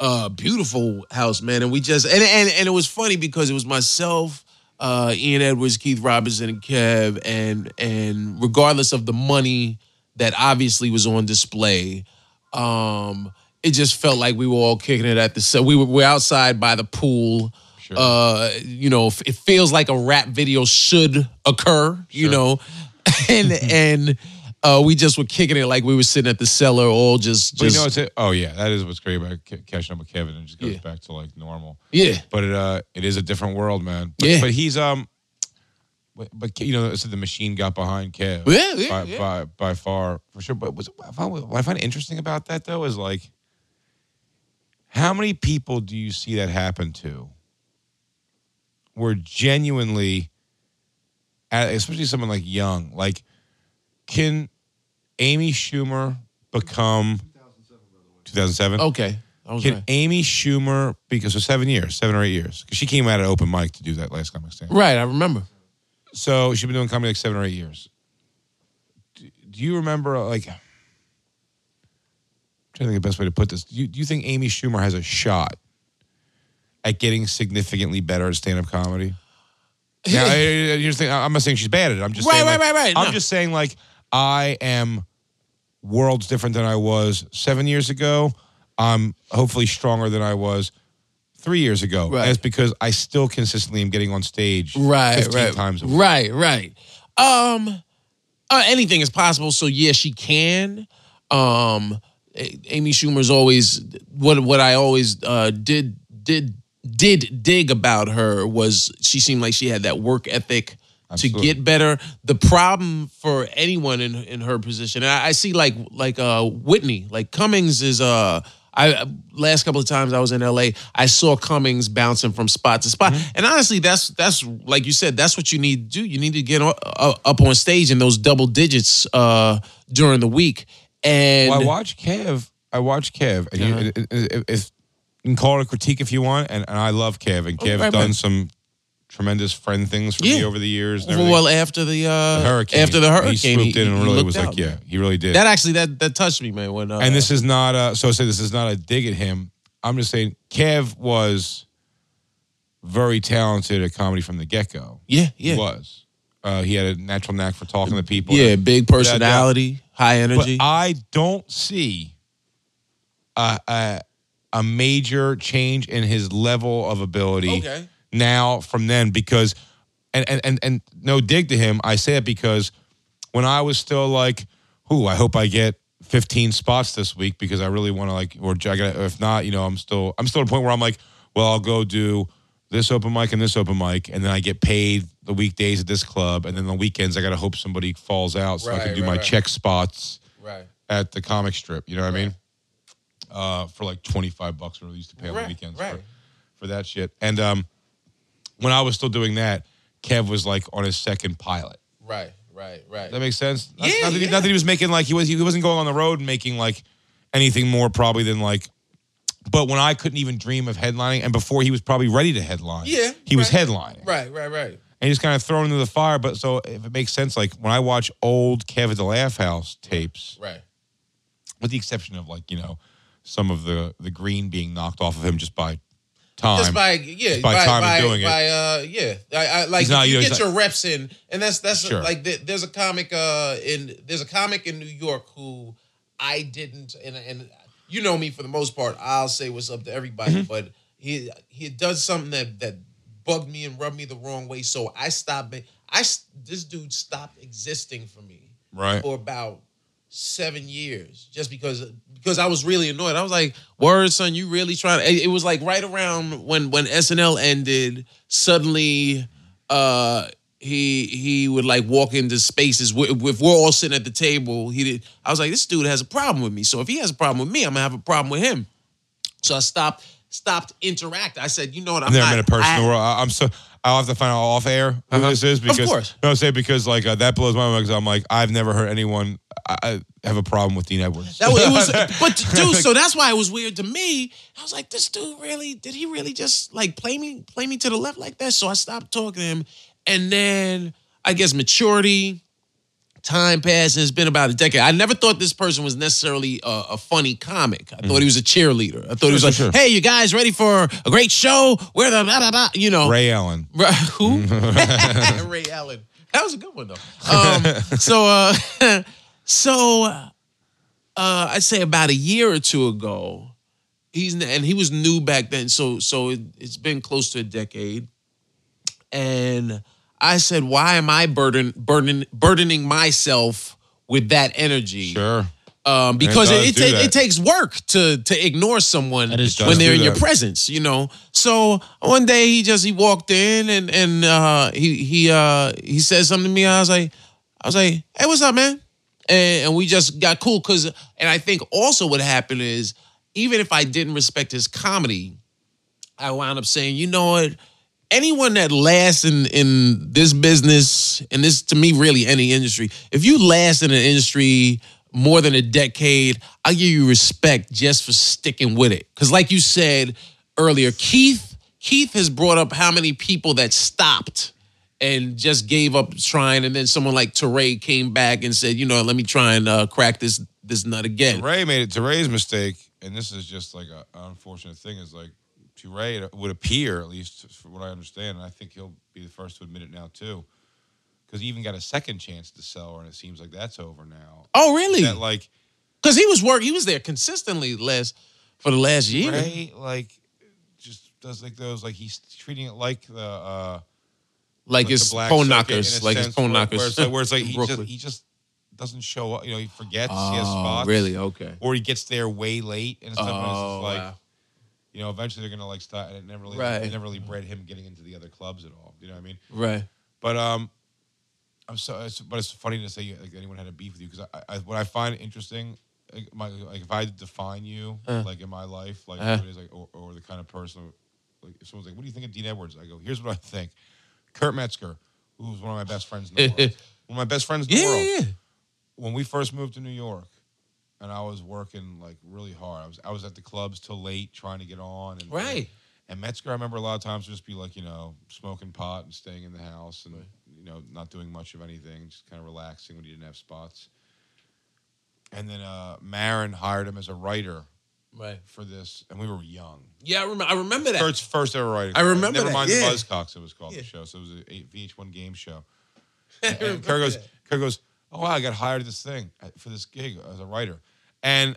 uh, beautiful house, man. And we just and and and it was funny because it was myself, uh, Ian Edwards, Keith Robinson, and Kev, and and regardless of the money that obviously was on display, um, it just felt like we were all kicking it at the so we were we're outside by the pool. Sure. Uh, you know, it feels like a rap video should occur. You Sure. know, and and uh, we just were kicking it like we were sitting at the cellar, all just But you just know, it's it. Oh yeah, that is what's great about catching up with Kevin. It just goes Yeah. back to like normal. yeah, But it uh, it is a different world, man. But, Yeah. But he's um, but, but you know, so the machine got behind Kev. Yeah, yeah, by, yeah. by by far for sure. But was, what I find interesting about that though is like, how many people do you see that happen to? Where genuinely, especially someone like Young, like, can Amy Schumer become 2007? okay. Can right. Amy Schumer, because for seven years, seven or eight years, because she came out at open mic to do that last comic stand. right, I remember. So she's been doing comedy like seven or eight years. Do, do you remember like? Trying to think the best way to put this. Do you, do you think Amy Schumer has a shot at getting significantly better at stand-up comedy? Now, I- I- here's the thing, I'm not saying she's bad at it. I'm just Right, saying, right, like, right, right. I'm No. just saying, like, I am worlds different than I was seven years ago. I'm hopefully stronger than I was three years ago. Right. It's because I still consistently am getting on stage right, 15 right, times a week. right, right. Um, uh, anything is possible. So yeah, she can. Um, Amy Schumer's always what what I always uh, did did did dig about her was she seemed like she had that work ethic Absolutely. to get better. The problem for anyone in in her position, and I, I see like like uh Whitney, like Cummings is uh. I last couple of times I was in LA, I saw Cummings bouncing from spot to spot, Mm-hmm. and honestly, that's that's like you said, that's what you need to do. You need to get up on stage in those double digits uh, during the week. And Well, I watch Kev. I watch Kev, and Uh-huh. you, it- it- if, you can call it a critique if you want. And, and I love Kev, and Kev's Oh, right, done some tremendous friend things for me over the years. well, after the, uh, the hurricane, after the hurricane, he swooped in and really was out. like, yeah, he really did. That actually that that touched me, man. When uh, and this is not a so I say this is not a dig at him. I'm just saying Kev was very talented at comedy from the get go. yeah, yeah, He was. Uh, he had a natural knack for talking to people. yeah, big personality, high But energy. I don't see a, a a major change in his level of ability Okay. now from then because and, and and and no dig to him. I say it because when I was still like, "Ooh, I hope I get 15 spots this week because I really want to like," or I got if not, you know, I'm still I'm still at a point where I'm like, "Well, I'll go do." This open mic and this open mic, and then I get paid the weekdays at this club, and then the weekends I got to hope somebody falls out so I can do right, my right. check spots right. at the comic strip. You know what I mean? Uh, for like twenty five bucks, or we used to pay on the weekends right. for, for that shit. And um, when I was still doing that, Kev was like on his second pilot. Right, right, right. That makes sense? Not, Yeah, not, that he, not that he was making like he was he wasn't going on the road and making like anything more probably than like. But when I couldn't even dream of headlining, and before he was probably ready to headline, Yeah, he was headlining, Right, right, right. and he's kind of thrown into the fire. But so if it makes sense, like when I watch old Kev at the Laff House tapes, Right. with the exception of like you know some of the the green being knocked off of him just by time. Just by yeah, Just by time of doing it. uh, yeah, I, I like not- you you know, get he's your reps in, and that's that's Sure. like there- there's a comic uh in there's a comic in New York who I didn't and and you know me for the most part I'll say what's up to everybody, Mm-hmm. but he he does something that that bugged me and rubbed me the wrong way, so I stopped. I this dude stopped existing for me right. for about seven years just because because I was really annoyed. I was like, "Word, son, you really trying?" It, it was like right around when when SNL ended. Suddenly, uh, he he would like walk into spaces if we're all sitting at the table. He did. I was like, "This dude has a problem with me. So if he has a problem with me, I'm gonna have a problem with him." So I stopped stopped interacting. I said, "You know what? I'm I've never not, a person I, world I, i'm so I'll have to find out off air who Uh-huh. this is because course. no, say because like uh, that blows my mind because I'm like I've never heard anyone I, I have a problem with Dean Edwards. That was, it was, but dude, so that's why it was weird to me. I was like, this dude really did he really just like play me, play me to the left like that? So I stopped talking to him, and then I guess maturity, time passed, and it's been about a decade. I never thought this person was necessarily a, a funny comic. I thought he was a cheerleader. I thought he was Sure, like, sure, sure. hey, you guys ready for a great show? Where the blah, blah, blah, you know Ray Allen. Who? Ray Allen. That was a good one though. Um, so, uh, so uh, I'd say about a year or two ago, he's and he was new back then. So, so it, it's been close to a decade, and I said, "Why am I burden, burden, burdening myself with that energy?" Sure. um, because it, it, it takes work to to ignore someone when they're in your that. presence, you know. So one day he just he walked in and and uh, he he uh, he said something to me. I was like, I was like, hey, what's up, man? And, and we just got cool because, and I think also what happened is even if I didn't respect his comedy, I wound up saying, you know what? Anyone that lasts in in this business, and this to me really any industry, if you last in an industry more than a decade, I'll give you respect just for sticking with it. Because like you said earlier, Keith Keith has brought up how many people that stopped and just gave up trying, and then someone like Teray came back and said, you know, let me try and uh, crack this this nut again. Ray made it Teray's mistake, and this is just like an unfortunate thing. Is like Toure, it would appear, at least from what I understand, and I think he'll be the first to admit it now too, because he even got a second chance to sell, and it seems like that's over now. Oh, really? That like Because he was work. He was there consistently last for the last year. Ray, like just does like those like he's treating it like the uh Like like black phone knockers. Like sense, phone where- knockers. Where it's like, where it's like he just he just doesn't show up. You know, he forgets he has Oh, spots. really? Okay. Or he gets there way late and stuff. and it's Oh, like wow. You know, eventually they're gonna like start. And it never really, Right. it never really bred him getting into the other clubs at all. You know what I mean? Right. But um, I'm so. It's, but it's funny to say like anyone had a beef with you because I, I, what I find interesting, like, my, like if I had to define you Uh. like in my life, like Uh. like or, or the kind of person, like if someone's like, "What do you think of Dean Edwards?" I go, "Here's what I think." Kurt Metzger, who was one of my best friends in the world, one of my best friends in the Yeah, world. yeah, yeah. When we first moved to New York, and I was working like really hard. I was I was at the clubs till late trying to get on. And, Right. and Metzger, I remember a lot of times would just be like, you know, smoking pot and staying in the house and, Right. you know, not doing much of anything, just kind of relaxing when he didn't have spots. And then uh, Maron hired him as a writer Right. for this, and we were young. Yeah, I remember. I remember that. Kurt's first ever writing. I remember Never that, mind yeah. the Buzzcocks, it was called Yeah. the show. So it was a VH1 game show. And Kurt goes, that. Kurt goes, oh wow, I got hired at this thing uh, for this gig as a writer, and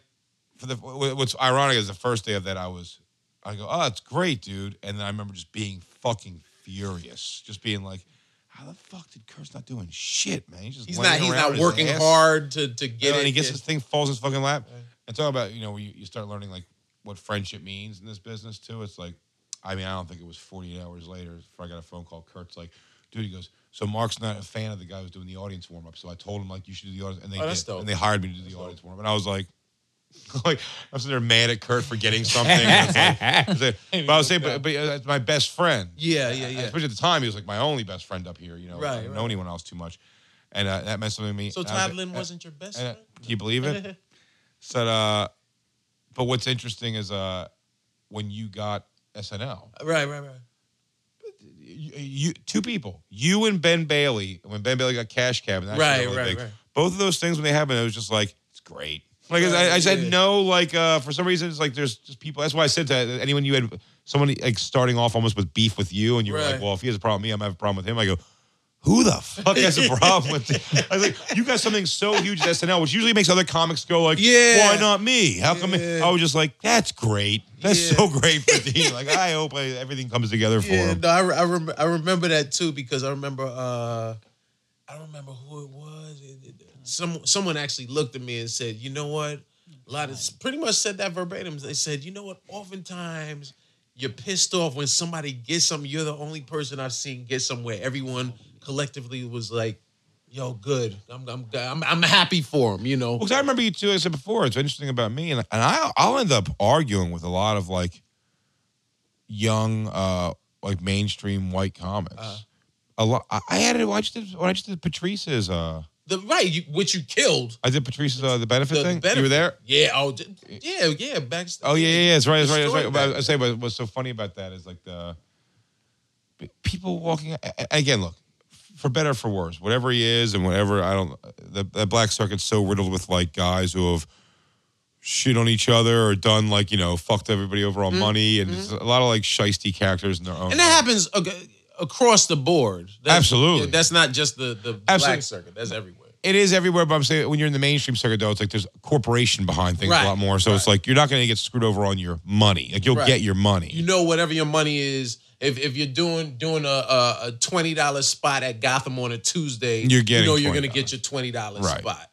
for the what's ironic is the first day of that I was, I go, oh, it's great, dude, and then I remember just being fucking furious, just being like, how the fuck did Kurt's not doing shit, man? He's just He's not. He's not working ass. hard to to You get know, it. and he gets yeah. his thing, falls in his fucking lap. Right. And talk about, you know, you, you start learning like what friendship means in this business too. It's like, I mean, I don't think it was 48 hours later before I got a phone call. Kurt's like, dude, he goes, so Mark's not a fan of the guy who's doing the audience warm up. So I told him like you should do the audience, and they Oh, did, and they hired me to do the That's audience warm up. And I was like, like I'm sitting there mad at Kurt for getting something. like- like- but I was saying, but, but uh, my best friend. Yeah, yeah, yeah. Especially at the time, he was like my only best friend up here. You know, Right, I didn't know anyone else too much, and uh, that meant something to me. So I was Lynn uh, wasn't your best uh, friend. do you believe it? Said, uh, but what's interesting is uh, when you got SNL, right, right, right. You, you two people, you and Ben Bailey, when Ben Bailey got Cash Cab, and that Right, really right, big, right. both of those things when they happened, it was just like it's great. Like Right, I, I said, yeah. no, like uh, for some reason, it's like there's just people. That's why I said to anyone you had someone like starting off almost with beef with you, and you were like, well, if he has a problem with me, I'm gonna have a problem with him. I go. Who the fuck has a problem with it? I was like, you got something so huge at SNL, which usually makes other comics go like, Yeah. why not me? How come? Yeah. I was just like, that's great. That's Yeah. so great for Dean. Like, I hope I, everything comes together for Yeah, him. no, I, I, rem- I remember that too because I remember uh, I don't remember who it was. It- it- some someone actually looked at me and said, "You know what?" A lot of pretty much said that verbatim. They said, "You know what? Oftentimes you're pissed off when somebody gets something. You're the only person I've seen get somewhere. Everyone collectively was like." Yo, good. I'm, I'm, I'm, I'm happy for him. You know. Well, 'cause I remember you too. I said before, it's interesting about me, and and I I'll end up arguing with a lot of like young, uh, like mainstream white comics. Uh. a lot. I, I had it. I just did. When I just did Patrice's. Uh, The right, you, which you killed. I did Patrice's uh, the benefit The- the thing. You benefit. were there. Yeah. Oh, d- yeah, yeah. Backstage. Oh yeah, yeah, yeah. That's right. That's right. That's right. But I say but what's so funny about that is like the people walking. Again, look, for better or for worse, whatever he is and whatever. I don't. The, the black circuit's so riddled with like guys who have shit on each other or done like you know fucked everybody over on money and it's a lot of like shisty characters in their own. Mm-hmm. And that happens ag- across the board. That's, Absolutely. yeah, That's not just the, the Absolutely. black circuit. That's everywhere. It is everywhere, but I'm saying when you're in the mainstream circuit, though, it's like there's a corporation behind things Right, a lot more. So it's like you're not going to get screwed over on your money. Like you'll Right. get your money. You know, whatever your money is, if if you're doing doing a a, a twenty dollar spot at Gotham on a Tuesday, You're getting you know you're gonna get your twenty dollar Right. spot.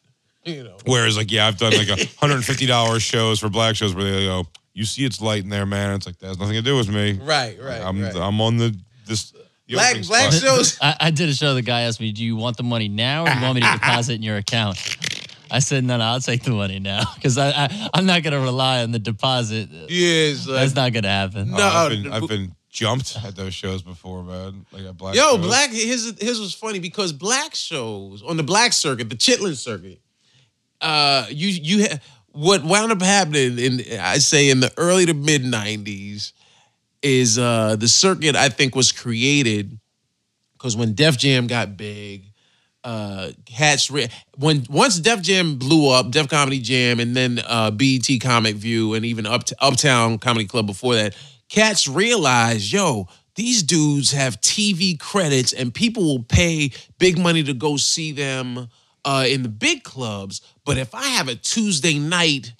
You know, Whereas, like, yeah, I've done like a hundred and fifty dollars shows for black shows where they go, "You see, it's light in there, man." It's like that has nothing to do with me. right, right, I'm right. I'm on the this the Black- black spot. shows- I, I did a show. The guy asked me, "Do you want the money now, or do you want me to deposit in your account?" I said, "No, no, I'll take the money now because I, I I'm not gonna rely on the deposit. yes, like, That's not gonna happen." Uh, no, Oh, I've been I've been jumped at those shows before, man. Like at black. Yo, shows. black. His his was funny because black shows on the black circuit, the Chitlin circuit. Uh, you you ha- what wound up happening in I say in the early to mid '90s is uh the circuit I think was created because when Def Jam got big, uh, Hatch Ra- when once Def Jam blew up, Def Comedy Jam, and then uh, BET Comic View, and even Up Uptown Comedy Club before that. Cats realize, yo, these dudes have TV credits and people will pay big money to go see them uh, in the big clubs. But if I have a Tuesday night,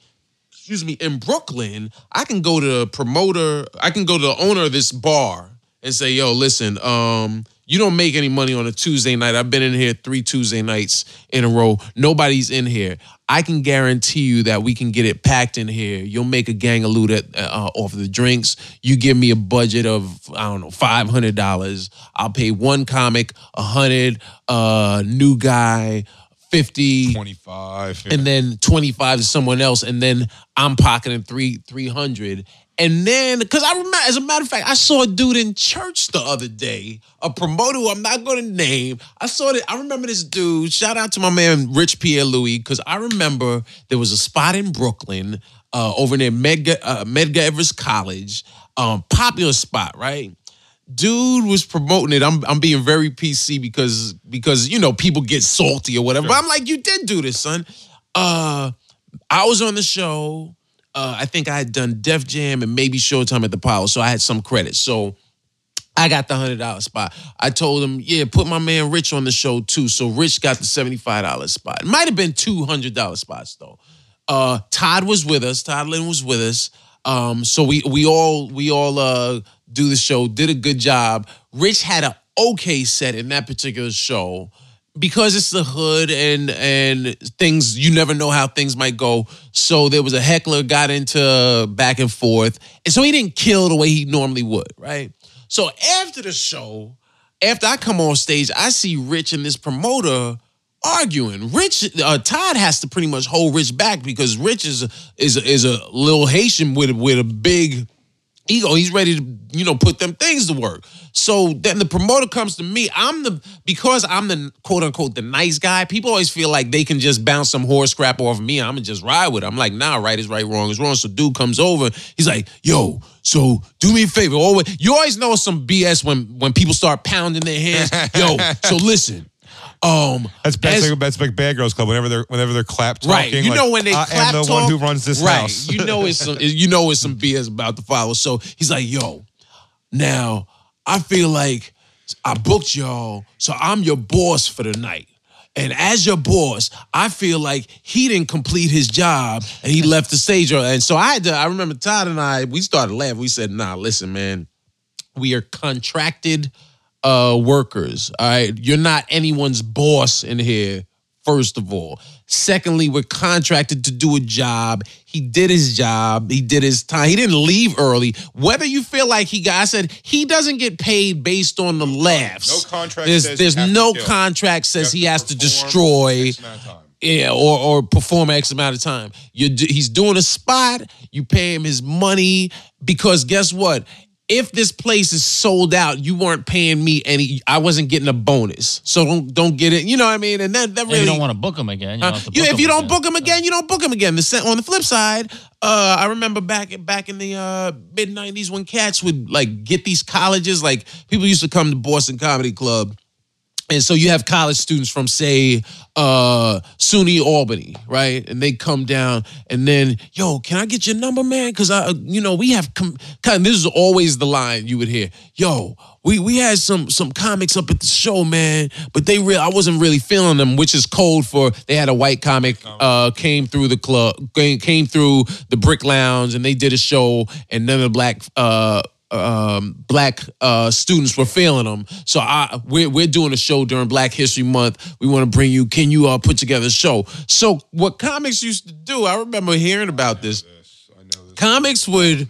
excuse me, in Brooklyn, I can go to a promoter, I can go to the owner of this bar and say, yo, listen, um, you don't make any money on a Tuesday night. I've been in here three Tuesday nights in a row. Nobody's in here. I can guarantee you that we can get it packed in here. You'll make a gang of loot at, uh, off of the drinks. You give me a budget of I don't know five hundred dollars. I'll pay one comic a hundred, uh, new guy fifty, 25. and then 25 to someone else and then i'm pocketing three 300 and then because i remember as a matter of fact i saw a dude in church the other day a promoter who i'm not going to name i saw that i remember this dude shout out to my man rich pierre louis because i remember there was a spot in brooklyn uh, over near medgar, uh, medgar evers college um, popular spot right dude was promoting it. I'm I'm being very PC because because you know people get salty or whatever. But I'm like, you did do this, son. Uh, I was on the show. Uh, I think I had done Def Jam and maybe Showtime at the Apollo, so I had some credit. So I got the hundred dollar spot. I told him, yeah, put my man Rich on the show too. So Rich got the seventy five dollar spot. It might have been two hundred dollar spots though. Uh, Todd was with us. Todd Lynn was with us. Um, so we we all we all uh do the show. Did a good job. Rich had an okay set in that particular show because it's the hood and and things you never know how things might go. So there was a heckler got into back and forth, and so he didn't kill the way he normally would, right? So after the show, after I come on stage, I see Rich and this promoter arguing. Rich uh, Todd has to pretty much hold Rich back because Rich is is is a little Haitian with with a big ego. He's ready to, you know, put them things to work. So then the promoter comes to me. I'm the because I'm the quote unquote the nice guy. People always feel like they can just bounce some horse crap off of me. I'm gonna just ride with it. I'm like, nah, right is right, wrong is wrong. So dude comes over. He's like, yo, so do me a favor. Always, you always know some BS when when people start pounding their hands. Yo, so listen. Um, That's bad, as- that's like Bad Girls Club. Whenever they're whenever they're clap talking, Right. You like, know when they I clap am the talk, one who runs this right. house. you know it's some you know it's some BS about to follow. So he's like, yo, now I feel like I booked y'all, so I'm your boss for the night. And as your boss, I feel like he didn't complete his job and he left the stage. And so I had to, I remember Todd and I, we started laughing. We said, nah, listen, man, we are contracted uh workers. All right. You're not anyone's boss in here, first of all. Secondly, we're contracted to do a job. He did his job. He did his time. He didn't leave early. Whether you feel like he got, I said he doesn't get paid based on the laughs. No contract There's, says there's you have to no contract says he has to destroy. X amount of time. Yeah, or or perform X amount of time. You he's doing a spot. You pay him his money because guess what? If this place is sold out, you weren't paying me any. I wasn't getting a bonus, so don't don't get it. You know what I mean? And that that really. you don't want to book them again, you Uh, don't have to you- book if you don't again. book them again, you don't book them again. The on the flip side, uh, I remember back back in the uh, mid '90s when cats would like get these colleges. Like people used to come to Boston Comedy Club and so you have college students from say uh SUNY Albany, right? And they come down and then, yo, can I get your number, man? Cause I you know, we have com- this is always the line you would hear. Yo, we we had some some comics up at the show, man, but they real I wasn't really feeling them, which is cold for they had a white comic uh came through the club, came, came through the Brick Lounge and they did a show and none of the black uh um, black uh, students were failing them. So I we're we're doing a show during Black History Month. We want to bring you. Can you uh, put together a show? So what comics used to do? I remember hearing about this. I know this. Comics would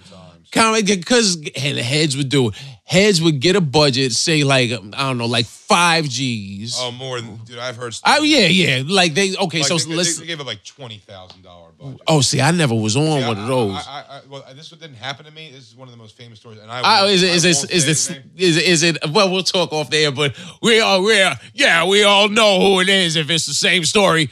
comic because heads would do it. Heads would get a budget, say like I don't know, like five G's. Oh, more than dude. I've heard. Oh yeah, yeah. Like they okay. Like, so they, let's. they, gave it like twenty thousand dollar budget. oh, see, I never was on Yeah, one of those. I, I, I, well, this didn't happen to me. This is one of the most famous stories, and I. Is it I is this is this is, is it well we'll talk off there but we are we are yeah we all know who it is if it's the same story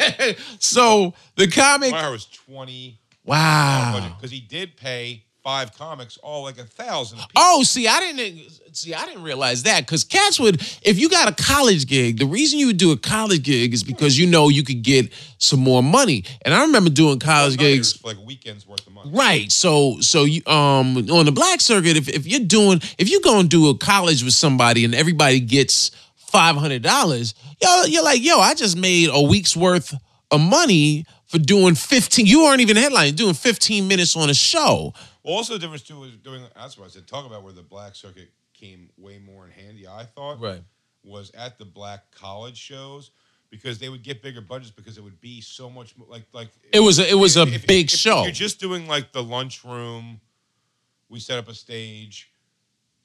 so the comic My was twenty wow because he did pay five comics, all like a thousand. apiece. Oh, see, I didn't see. I didn't realize that because cats would, if you got a college gig, the reason you would do a college gig is because you know you could get some more money. And I remember doing college even gigs. for, like weekends worth of money. Right. So so you um on the black circuit, if, if you're doing if you're gonna do a college with somebody and everybody gets five hundred dollars, yo, you're like, yo, I just made a week's worth of money for doing fifteen. You aren't even headlining, doing fifteen minutes on a show. Also the difference too was doing. That's what I said. Talk about where the black circuit came way more in handy. I thought Right. was at the black college shows because they would get bigger budgets because it would be so much mo- like like It was a, it was a if- if- big if show. you're just doing like the lunchroom, we set up a stage.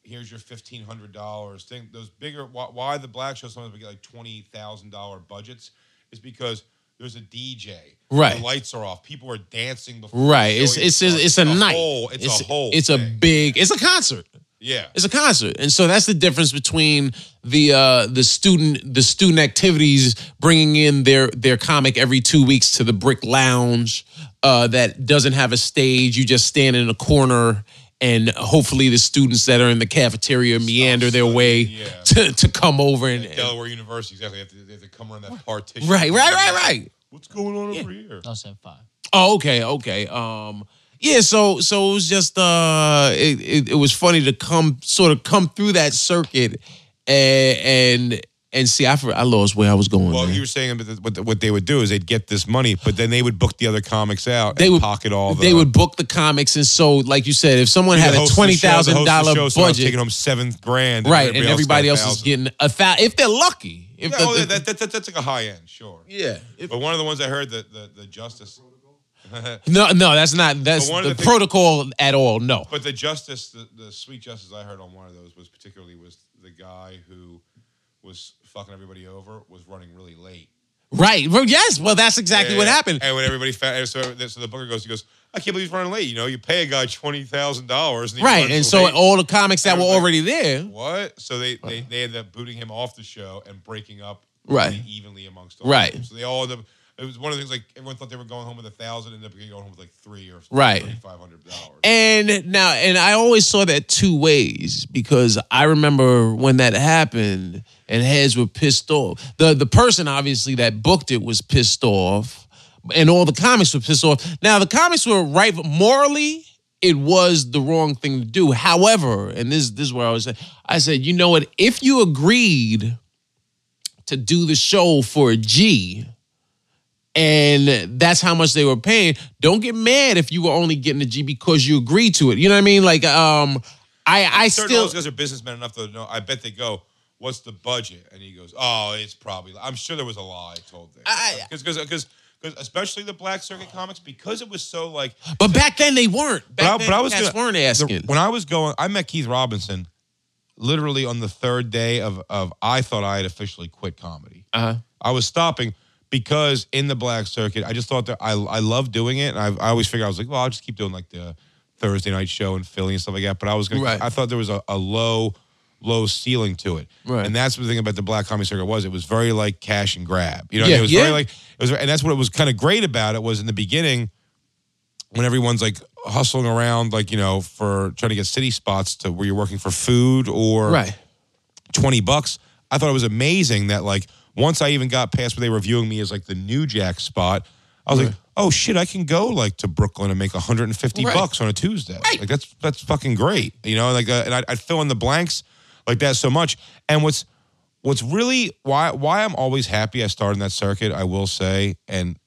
Here's your fifteen hundred dollars. Thing those bigger. Why, why the black shows sometimes we get like twenty thousand dollar budgets is because there's a DJ. Right. The lights are off. People are dancing before. right. the It's it's even it's, starts. a night. Whole, it's, a whole. It's a big. It's a concert. Yeah. It's a concert, and so that's the difference between the uh, the student the student activities bringing in their their comic every two weeks to the Brick Lounge uh, that doesn't have a stage. You just stand in a corner, and hopefully the students that are in the cafeteria meander their way yeah. to, to come over and, and- Delaware University, exactly. They have, to, they have to come around that partition. right, right, right, right. What's going on over here? No, seven five. Oh, okay, okay. Um, yeah. So, so it was just uh, it, it, it was funny to come sort of come through that circuit and and and see. I I lost where I was going. Well, man. you were saying that what, what they would do is they'd get this money, but then they would book the other comics out They and would- pocket all the. they would book the comics, and so like you said, if someone had a twenty thousand dollar the twenty show- the host thousand of the dollar show, someone else budget, taking home seven grand, right, and everybody else a is getting a thousand if they're lucky. If Yeah, the, oh, that, that, that, that's like a high end, sure. yeah. If- But one of the ones I heard that the, the justice, no, no, that's not that's the the things- protocol at all. No. but the justice, the, the sweet justice I heard on one of those was particularly was the guy who was fucking everybody over was running really late. Right. Well, yes. Well, that's exactly what happened. And when everybody found, so, so the booker goes, he goes, I can't believe he's running late. You know, you pay a guy twenty thousand dollars, Right. And so late. all the comics that were already there. what? So they, they they ended up booting him off the show and breaking up Right. evenly amongst all Right. them. So they all ended up. It was one of the things like everyone thought they were going home with a thousand, ended up going home with like three or Right. five hundred dollars. And now, and I always saw that two ways because I remember when that happened and heads were pissed off. The the person obviously that booked it was pissed off, and all the comics were pissed off. Now the comics were right morally. It was the wrong thing to do. However, and this this is where I was. I said, you know what? If you agreed to do the show for a G, and that's how much they were paying. Don't get mad if you were only getting a G because you agreed to it. You know what I mean? Like, um, I I Certain still those guys are businessmen enough to know. I bet they go. What's the budget? And he goes, "Oh, it's probably." I'm sure there was a lie told there, because because because especially the Black Circuit comics because it was so like. But back then they weren't. Back But I, then but I was gonna- weren't the- asking. when I was going, I met Keith Robinson literally on the third day of of I thought I had officially quit comedy. uh-huh. I was stopping because in the black circuit, I just thought that I I love doing it, and I, I always figured I was like, well, I'll just keep doing like the Thursday night show in Philly and stuff like that. But I was gonna, Right. I thought there was a, a low low ceiling to it, Right. and that's what the thing about the black comedy circuit was. It was very like cash and grab, you know. Yeah, it was yeah. very like it was, and that's what it was kind of great about it was in the beginning when everyone's like hustling around, like you know, for trying to get city spots to where you're working for food or Right. 20 bucks. I thought it was amazing that like once I even got past where they were viewing me as like the new jack spot, I was like, oh shit, I can go like to Brooklyn and make 150 Right. bucks on a Tuesday. Right. Like that's that's fucking great, you know. Like uh, and I'd, I'd fill in the blanks like that so much. And what's what's really why why I'm always happy I started in that circuit, I will say, and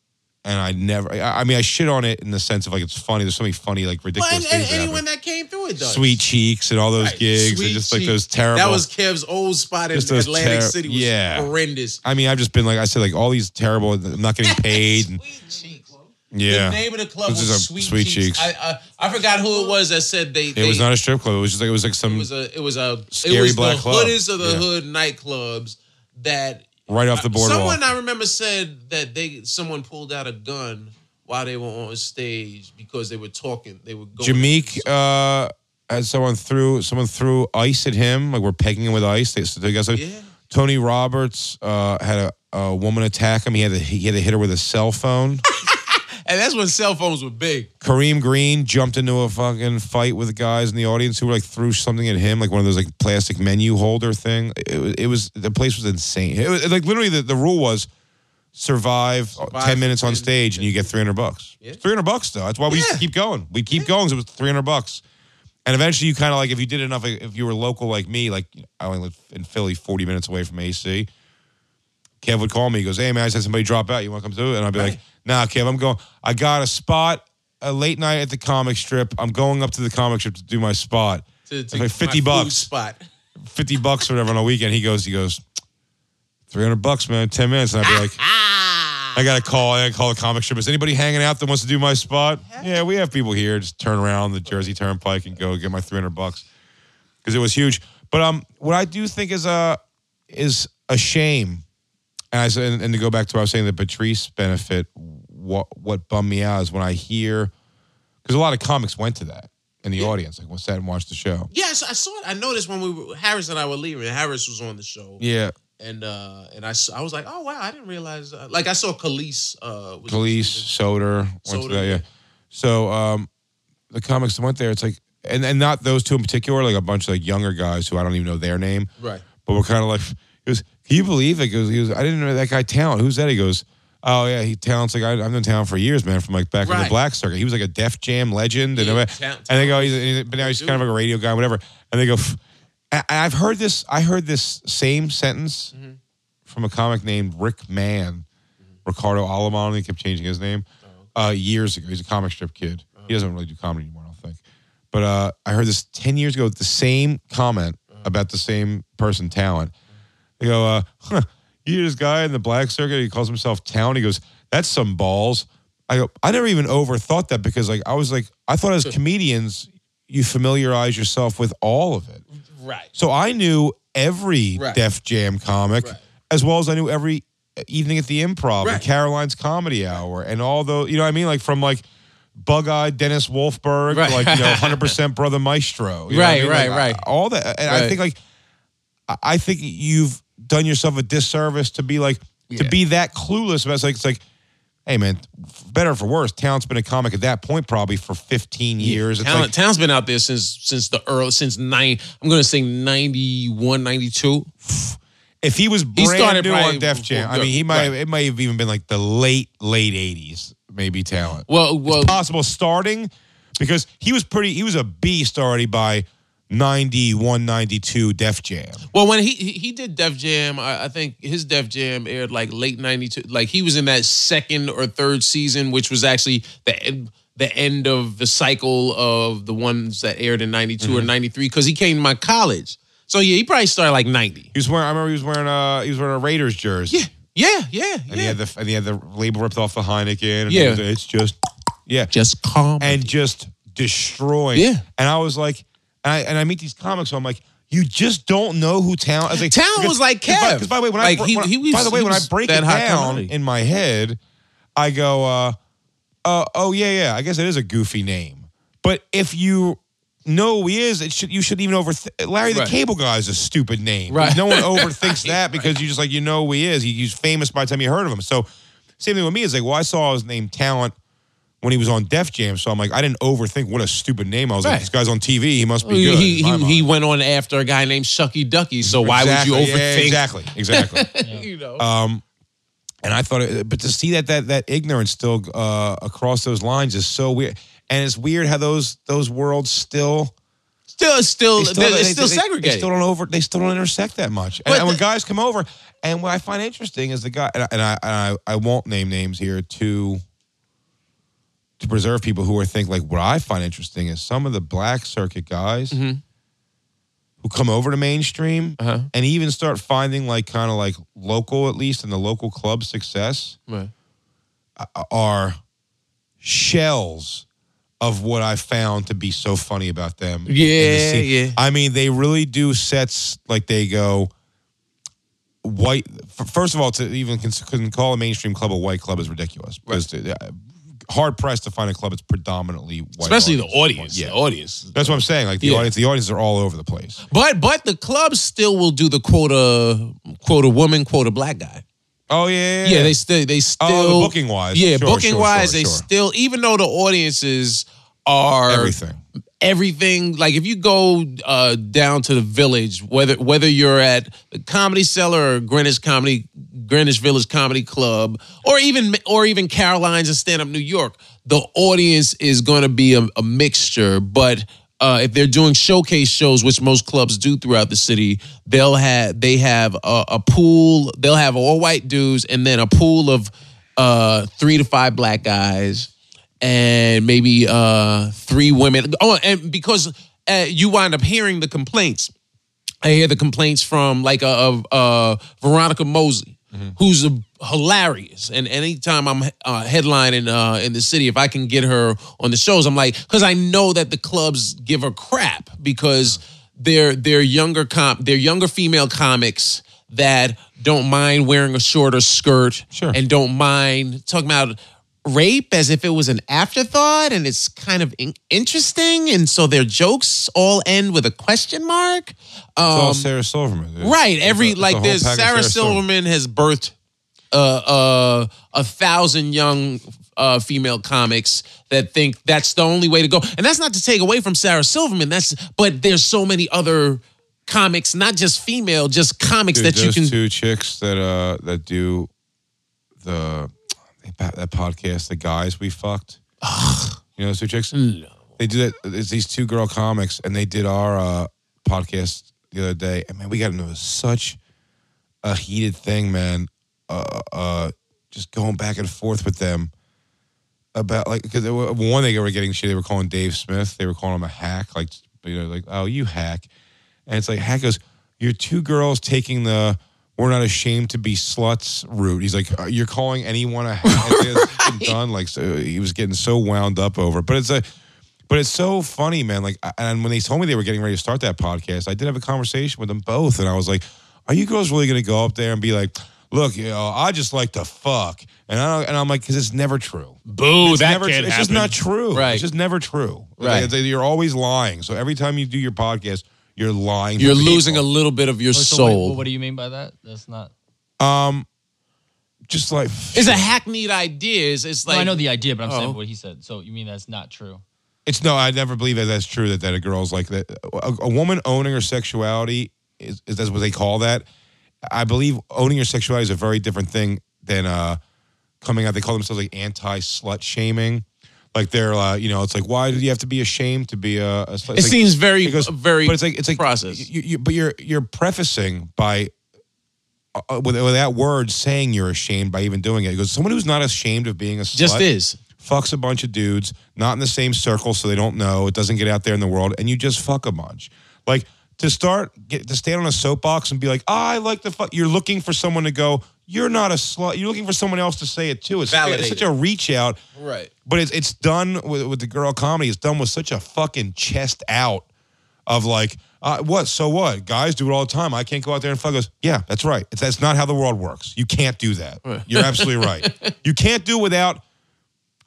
and I never. I, I mean, I shit on it in the sense of like it's funny. There's so many funny like Well, ridiculous and, and things. that happen. anyone that came through it does. Sweet cheeks and all those Right. gigs Sweet and just like Cheeks. those terrible. That was Kev's old spot in Atlantic ter- City. Was yeah. horrendous. I mean, I've just been like I said, like all these terrible. I'm not getting paid. and, Sweet Cheeks. yeah, The name of the club was a Sweet, Sweet Cheeks. Cheeks. I, I I forgot who it was that said they. it was not a strip club. It was just like it was like some It was a. It was a. Scary it was black the club. hoodest of the Yeah. hood nightclubs that. Right off the boardwalk. Someone I remember said that they someone pulled out a gun while they were on stage because they were talking. They were going. Jameek uh, had someone threw someone threw ice at him. Like we're pegging him with ice. They, so they got some- Yeah. Tony Roberts uh, had a, a woman attack him. He had to he had to hit her with a cell phone. and that's when cell phones were big. Kareem Green jumped into a fucking fight with guys in the audience who were like threw something at him, like one of those like plastic menu holder thing. It was, it was the place was insane. It was like literally the, the rule was survive, Survive ten minutes on stage and you get three hundred bucks. Yeah. Three hundred bucks though. That's why we used to keep going. We'd keep going. 'cause it was three hundred bucks. And eventually, you kind of like if you did enough, if you were local like me, like I only live in Philly, forty minutes away from AC. Kev would call me. He goes, "Hey man, I just had somebody drop out. You want to come to it?" And I'd be like, "Nah, Kev, I'm going. I got a spot, a late night at the comic strip. I'm going up to the comic strip to do my spot. To, to like 50 food bucks. spot. 50 bucks or whatever on a weekend." He goes, "He goes, 300 bucks, man. 10 minutes." And I'd be like, "I got to call. I got to call the comic strip. Is anybody hanging out that wants to do my spot? Yeah, we have people here. Just turn around the Jersey Turnpike and go get my 300 bucks." because it was huge. But um, what I do think is a is a shame, and I said, and, and to go back to what I was saying, the Patrice benefit. What what bummed me out is when I hear because a lot of comics went to that in the audience, like sat and watched the show. Yes, I saw it. I noticed when we were Harris and I were leaving. Harris was on the show, Yeah, and uh, and I was like, oh wow, I didn't realize. Uh, like I saw Khalees. Uh, was Police, Soder, Soder, that. Yeah. yeah. So um, the comics that went there, it's like, and and not those two in particular, like a bunch of like younger guys who I don't even know their name. right. but we're kind of like, goes, can you believe it? Goes, he goes, I didn't know that guy talent. Who's that? He goes, oh yeah, he talents like I, I've known talent for years, man, from like back in the Right. black circuit. He was like a Def Jam legend, and, Yeah, and talent- they go, he's, he's- but now he's kind of like a radio guy, whatever. And they go, "Pff." and I've heard this. I heard this same sentence Mm-hmm. from a comic named Rick Mann, Ricardo Alamon. He kept changing his name Oh, uh, years ago. He's a comic strip kid. He doesn't really do comedy anymore, I don't think. But uh, I heard this 10 years ago, the same comment about the same person, talent. They go, uh, huh, you this guy in the black circuit, he calls himself Town. He goes, that's some balls. I go, I never even overthought that because like I was like, I thought as comedians, you familiarize yourself with all of it. Right. So I knew every Right. Def Jam comic, Right. as well as I knew every evening at the Improv and Right. Caroline's Comedy Hour and all those. You know what I mean? Like from like bug-eyed Dennis Wolfberg, Right. like you know, hundred percent Brother Maestro. You know I Right, mean? right, Like, right. I- All that, and I think like, I- I think you've done yourself a disservice to be like to be that clueless about. It's like it's like. Hey man, better or for worse, Talent's been a comic at that point probably for 15 years. It's Talent, like, Talent's been out there since since the early since nine. I'm gonna say 91, 92. if he was brand started new on Def Jam, I mean, he might have, it might have even been like the late late '80s, maybe talent. Well, well, it's possible starting because he was pretty. He was a beast already by 91, 92 Def Jam. Well, when he he did Def Jam, I, I think his Def Jam aired like late '92. Like he was in that second or third season, which was actually the end, the end of the cycle of the ones that aired in '92 Mm-hmm. or '93 because he came to my college. So yeah, he probably started like '90. He was wearing. I remember he was wearing a he was wearing a Raiders jersey. Yeah, yeah, yeah, and he had the and he had the label ripped off the Heineken. And Yeah. it was- it's just yeah, Just calm. and just destroying. Yeah. and I was like, and I, and I meet these comics, so I'm like. You just don't know who talent. I was like, Talent was like because by- Kev. because by the way, when Like, I he- when I- he was- by the way, when I break it down commodity. in my head, I go, uh, uh, oh yeah, yeah. I guess it is a goofy name, but if you know who he is, it should you should even overthink. Larry the Right. Cable Guy is a stupid name. Right. No one overthinks that because you just like you know who he is. He, he's famous by the time you heard of him. So same thing with me. It's like, well, I saw his name Talent when he was on Def Jam, so I'm like, I didn't overthink what a stupid name. I was like, Right. this guy's on TV. He must be he good. he, in my he, he went on after a guy named Shucky Ducky. So why Exactly. would you Yeah, overthink? exactly, exactly. You know. Um, and I thought, it, but to see that that that ignorance still uh, across those lines is so weird. And it's weird how those those worlds still still, still, they still, it's they- still they- segregated. They still don't over. They still don't intersect that much. And, But and when the- guys come over, and what I find interesting is the guy, and I and I, and I, I won't name names here to to preserve people who are think like what I find interesting is some of the black circuit guys Mhm. who come over to mainstream Uh-huh. and even start finding like kind of like local at least in the local club success Right. are shells of what I found to be so funny about them. in the Yeah, yeah. I mean, they really do sets like they go white. First of all, to even call a mainstream club a white club is ridiculous because uh, hard pressed to find a club that's predominantly white, Especially the audience. audience. Yeah, The audience. that's what I'm saying. Like the Yeah. audience, the audiences are all over the place. But but the clubs still will do the quota uh, quota woman, quota black guy. Oh yeah, Yeah, they oh, still they still Oh, booking wise. Yeah, Sure, booking sure, wise, sure, they still even though the audiences are everything. Everything like if you go uh, down to the village whether whether you're at the comedy cellar or greenwich comedy greenwich village comedy club or even or even caroline's and stand up new york the audience is going to be a, a mixture but uh, if they're doing showcase shows, which most clubs do throughout the city, they'll have they have a, a pool. They'll have all white dudes, and then a pool of uh, three to five black guys, and maybe uh, three women. Oh, and because uh, you wind up hearing the complaints, I hear the complaints from like uh, of uh, Veronica Mosey, who's a, hilarious. And anytime I'm uh, headlining uh, in the city, if I can get her on the shows, I'm like, because I know that the clubs give her crap because they're they're younger com they're younger female comics that don't mind wearing a shorter skirt Sure. and don't mind talking about rape as if it was an afterthought and it's kind of in- interesting and so their jokes all end with a question mark It's all um, Sarah Silverman. dude. right It's every a- it's a like whole there's of sarah silverman has birthed uh, uh, a thousand young uh, female comics that think that's the only way to go and that's not to take away from sarah silverman that's but there's so many other comics not just female just comics Dude, that you can two chicks that uh that do the that podcast, the guys we fucked. you know those two chicks? No. They do that. It's these two girl comics, and they did our uh, podcast the other day. And man, we got into such a heated thing, man. Uh, uh, just going back and forth with them about like because one they were getting shit. They were calling Dave Smith. They were calling him a hack. Like you know, like oh you hack. And it's like hack goes. You're two girls taking the we're not ashamed to be sluts route. He's like, "Uh, you're calling anyone a. It's done. Like so he was getting so wound up over. it. But it's a but it's so funny, man. Like, and when they told me they were getting ready to start that podcast, I did have a conversation with them both, and I was like, "Are you girls really going to go up there and be like, look, you know, I just like to fuck?" And I don't, and I'm like, because it's never true. boo It's that never. can't it's just not true. Right. It's just never true. Right. They- you're always lying. So every time you do your podcast, you're lying. you're people. losing a little bit of your Oh, so soul What, what do you mean by that? That's not. Um, just like it's a hackneyed idea it's, it's No, like I know the idea, but I'm Oh. saying what he said. So you mean that's not true? It's no, I never believe that that's true. That that a girl's like that. A, a woman owning her sexuality is, is that's what they call that. I believe owning your sexuality is a very different thing than uh coming out. They call themselves like anti slut shaming. Like they're, uh, you know, it's like why do you have to be ashamed to be a, a it like- seems very it goes- very but it's like it's like process You, you, but you're you're prefacing by uh, uh, with, with that word saying you're ashamed by even doing it. Goes someone who's not ashamed of being a slut just is fucks a bunch of dudes, not in the same circle, so they don't know. It doesn't get out there in the world, and you just fuck a bunch. Like to start, get, to stand on a soapbox and be like, I like the fuck. You're looking for someone to go. You're not a slut. You're looking for someone else to say it too. It's, it's such a reach out, right but it's it's done with, with the girl comedy. It's done with such a fucking chest out of like, uh, what? So what? Guys do it all the time. I can't go out there and fuck. Goes, yeah, that's right. It's, that's not how the world works. You can't do that. You're absolutely right. You can't do it without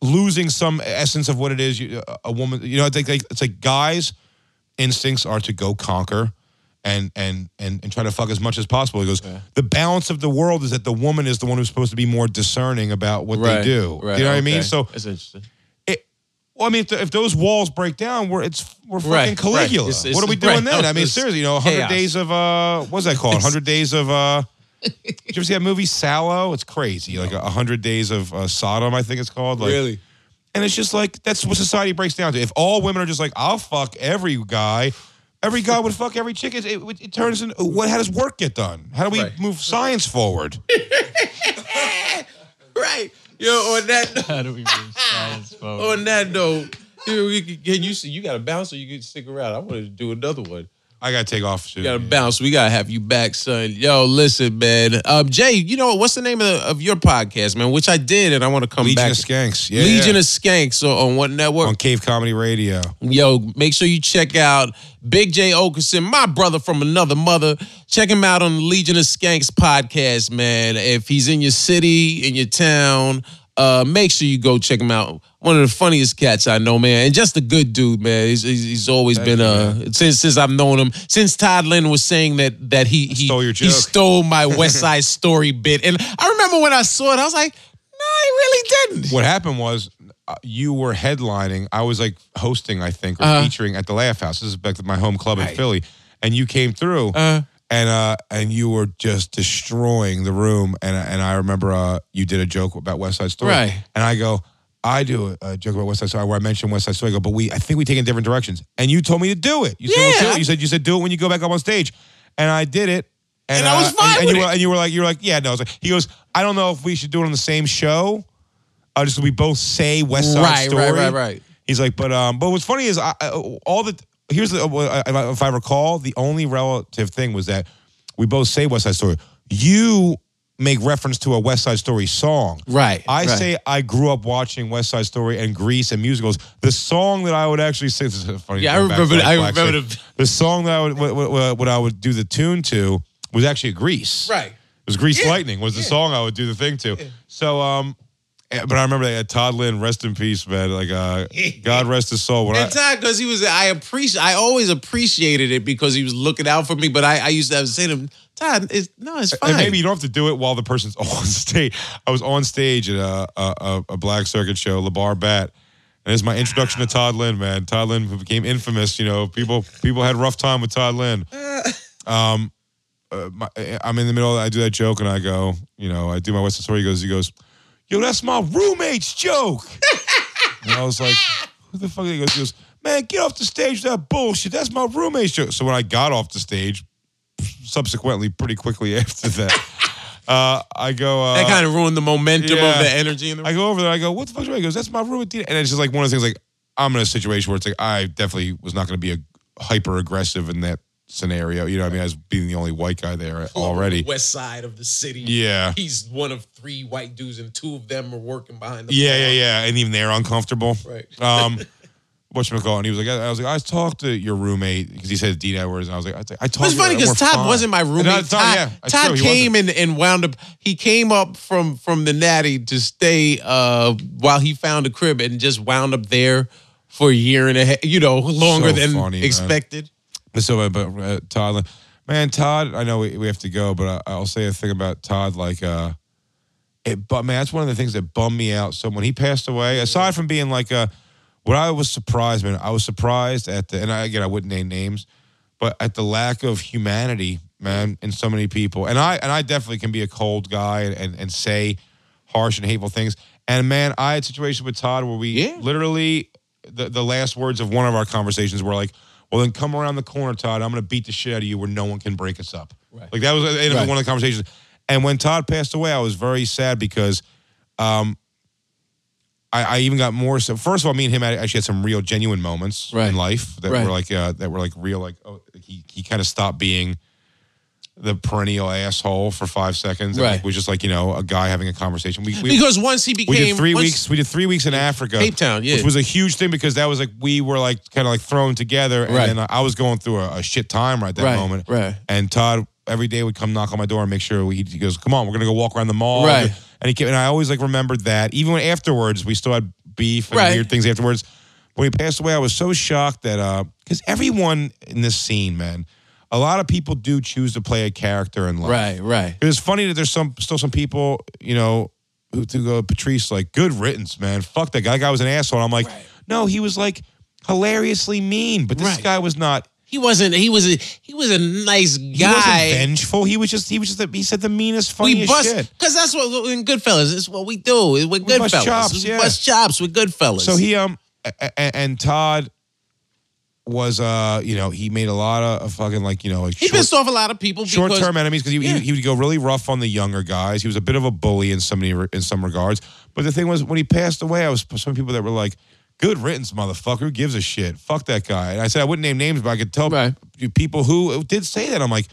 losing some essence of what it is. You, a woman, you know, it's like, it's like guys' instincts are to go conquer. And, and and and try to fuck as much as possible. He goes. The balance of the world is that the woman is the one who's supposed to be more discerning about what right they do. right you know what I mean? So that's interesting it, well, I mean, if, if those walls break down, we're it's we're fucking Right. Caligula. It's- it's- what are we doing then? I mean, It's seriously, you know, 100 days of uh, what's that called? 100 days of uh. Did you ever see that movie Salò? It's crazy, like a hundred days of uh, Sodom, I think it's called. Like, really and it's just like that's what society breaks down to. If all women are just like, I'll fuck every guy, every guy would fuck every chick. It, it, it turns into what? How does work get done? How do we Right. move science forward? right yo on that How do we move science forward? on that note you, you, can you see you got to bounce or you can stick around i wanted to do another one I gotta take off. You gotta bounce. We gotta have you back, son. Yo, listen, man. Um, Jay, you know what's the name of, the, of your podcast, man? Which I did, and I want to come Legion back. Legion of Skanks. Yeah, Legion yeah. of Skanks on, on what network? on Cave Comedy Radio. Yo, make sure you check out Big Jay Oakerson, my brother from another mother. Check him out on the Legion of Skanks podcast, man. If he's in your city, in your town, uh, make sure you go check him out. One of the funniest cats I know, man, and just a good dude, man. He's, he's, he's always Thank been uh since since I've known him. Since Todd Lynn was saying that that he he stole your he stole my West Side Story bit, and I remember when I saw it, I was like, no, he really didn't. What happened was uh, you were headlining. I was like hosting, I think, or Uh-huh. featuring at the Laff House. This is back to my home club in Right. Philly, and you came through. Uh, and uh and you were just destroying the room. And and I remember uh you did a joke about West Side Story. Right. and I go I do a, joke about West Side Story where I mentioned West Side Story. I go but we I think we take in different directions. And you told me to do it. You said Yeah. it you said you said do it when you go back up on stage. And I did it. And I was fine and, you were and you were like you were like yeah no. I was like he goes I don't know if we should do it on the same show uh, just so we both say West Side Right, Story. right, right, right. He's like, but um, but what's funny is I, I, all the here's the if I- if I recall, the only relative thing was that we both say West Side Story. You make reference to a West Side Story song. Right, I right. say I grew up watching West Side Story and Grease and musicals. The song that I would actually sing. This is funny. Yeah, I back remember- I remember the- the song that I would what, what, what I would do the tune to was actually Grease. Right. It was Grease Yeah, Lightning was the song I would do the thing to. So um. Eh, But I remember that Todd Lynn, rest in peace, man. Like, uh, God rest his soul. When I, And Todd, because he was, I appreciate, I always appreciated it because he was looking out for me. But I, I used to have to say to him, Todd, it's, no, it's fine. And maybe you don't have to do it while the person's on stage. I was on stage at a a, a, black circuit show, LeBar Bat. And it's my introduction to Todd Lynn, man. Todd Lynn became infamous. You know, people people had a rough time with Todd Lynn. Um, uh, my, I'm in the middle. I do that joke, and I go, you know, I do my West Story. He goes, he goes, yo, that's my roommate's joke. and I was like, who the fuck? He goes, he goes, man, get off the stage with that bullshit. That's my roommate's joke. So when I got off the stage, subsequently, pretty quickly after that, uh, I go. Uh, that kind of ruined the momentum yeah. of the energy in the I go over there. I go, what the fuck's wrong? He goes, that's my roommate. And it's just like one of those things. Like I'm in a situation where it's like I definitely was not going to be a hyper aggressive in that scenario. You know, I mean, I was being the only white guy there already. west side of the city. Yeah. He's one of three white dudes, and two of them are working behind the Yeah, bar. yeah, yeah. And even they're uncomfortable. Right. Um, whatchamacallit, and he was like, I, I was like, I talked to your roommate because he said D Edwards, and I was like, I, I talked. It's funny because Todd fine. wasn't my roommate. No, Todd, Todd, yeah, Todd true, came and, and wound up. He came up from from the Natty to stay uh, while he found a crib and just wound up there for a year and a half. You know, longer So than funny, man. So, uh, but uh, Todd, man, Todd, I know we, we have to go, but I, I'll say a thing about Todd. Like, uh, it, but man, that's one of the things that bummed me out. So when he passed away, aside from being like a, what I was surprised, man, I was surprised at the, and I, again, I wouldn't name names, but at the lack of humanity, man, in so many people. And I, and I definitely can be a cold guy and, and, and say harsh and hateful things. And man, I had a situation with Todd where we Yeah. literally, the, the last words of one of our conversations were like, well, then come around the corner, Todd. I'm going to beat the shit out of you where no one can break us up. Right. Like that was the end of Right. one of the conversations. And when Todd passed away, I was very sad because um, I, I even got more. So first of all, me and him had, actually had some real genuine moments Right. in life that Right. were like uh, that were like real. Like oh, he he kind of stopped being the perennial asshole for five seconds. and, Right. like, was just like you know a guy having a conversation. We, we Because once he became we did three once- weeks. We did three weeks in Africa, Cape Town, yeah. which was a huge thing because that was like we were like kind of like thrown together, and Right. then I was going through a, a shit time right at that Right, moment. right. And Todd every day would come knock on my door and make sure we, he goes, "Come on, we're gonna go walk around the mall." Right. And he came, and I always like remembered that even when afterwards we still had beef and Right. weird things afterwards. When he passed away, I was so shocked that uh because everyone in this scene, man, a lot of people do choose to play a character in life. Right, right. It's funny that there's some still some people, you know, who to go Patrice like good riddance, man. Fuck that guy. That guy was an asshole. And I'm like, Right. no, he was like hilariously mean, but this Right. guy was not. He wasn't. He was a. He was a nice guy. He wasn't vengeful. He was just. He was just. The, he said the meanest, we funniest bust shit. because that's what in Goodfellas. It's what we do. We're We Goodfellas. bust chops, We yeah. bust chops with Goodfellas. So he um a- a- and Todd was uh you know he made a lot of, fucking like you know like he short- pissed off a lot of people. short term enemies because he, Yeah. he, he would go really rough on the younger guys. He was a bit of a bully in some in some regards. But the thing was, when he passed away, I was some people that were like, "Good riddance, motherfucker. Who gives a shit? Fuck that guy." And I said I wouldn't name names, but I could tell Right. people who did say that. I'm like,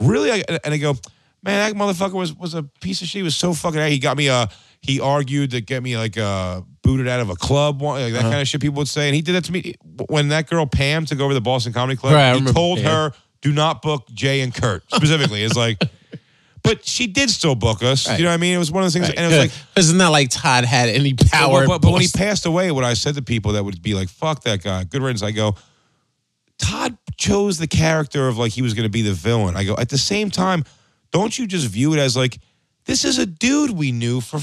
really? And I go, man, that motherfucker was was a piece of shit. He was so fucking. He got me uh He argued to get me like uh booted out of a club, like that Uh-huh. kind of shit. People would say, and he did that to me when that girl Pam took over the Boston Comedy Club. Right, he remember told Pam. her, "Do not book Jay and Kurt." Specifically, it's like. but she did still book us. Right. You know what I mean? It was one of those things, and it was like. it's not like Todd had any power. But, but, but when he passed away, what I said to people that would be like, "Fuck that guy, good riddance." I go, Todd chose the character of like he was going to be the villain. I go at the same time, don't you just view it as like this is a dude we knew for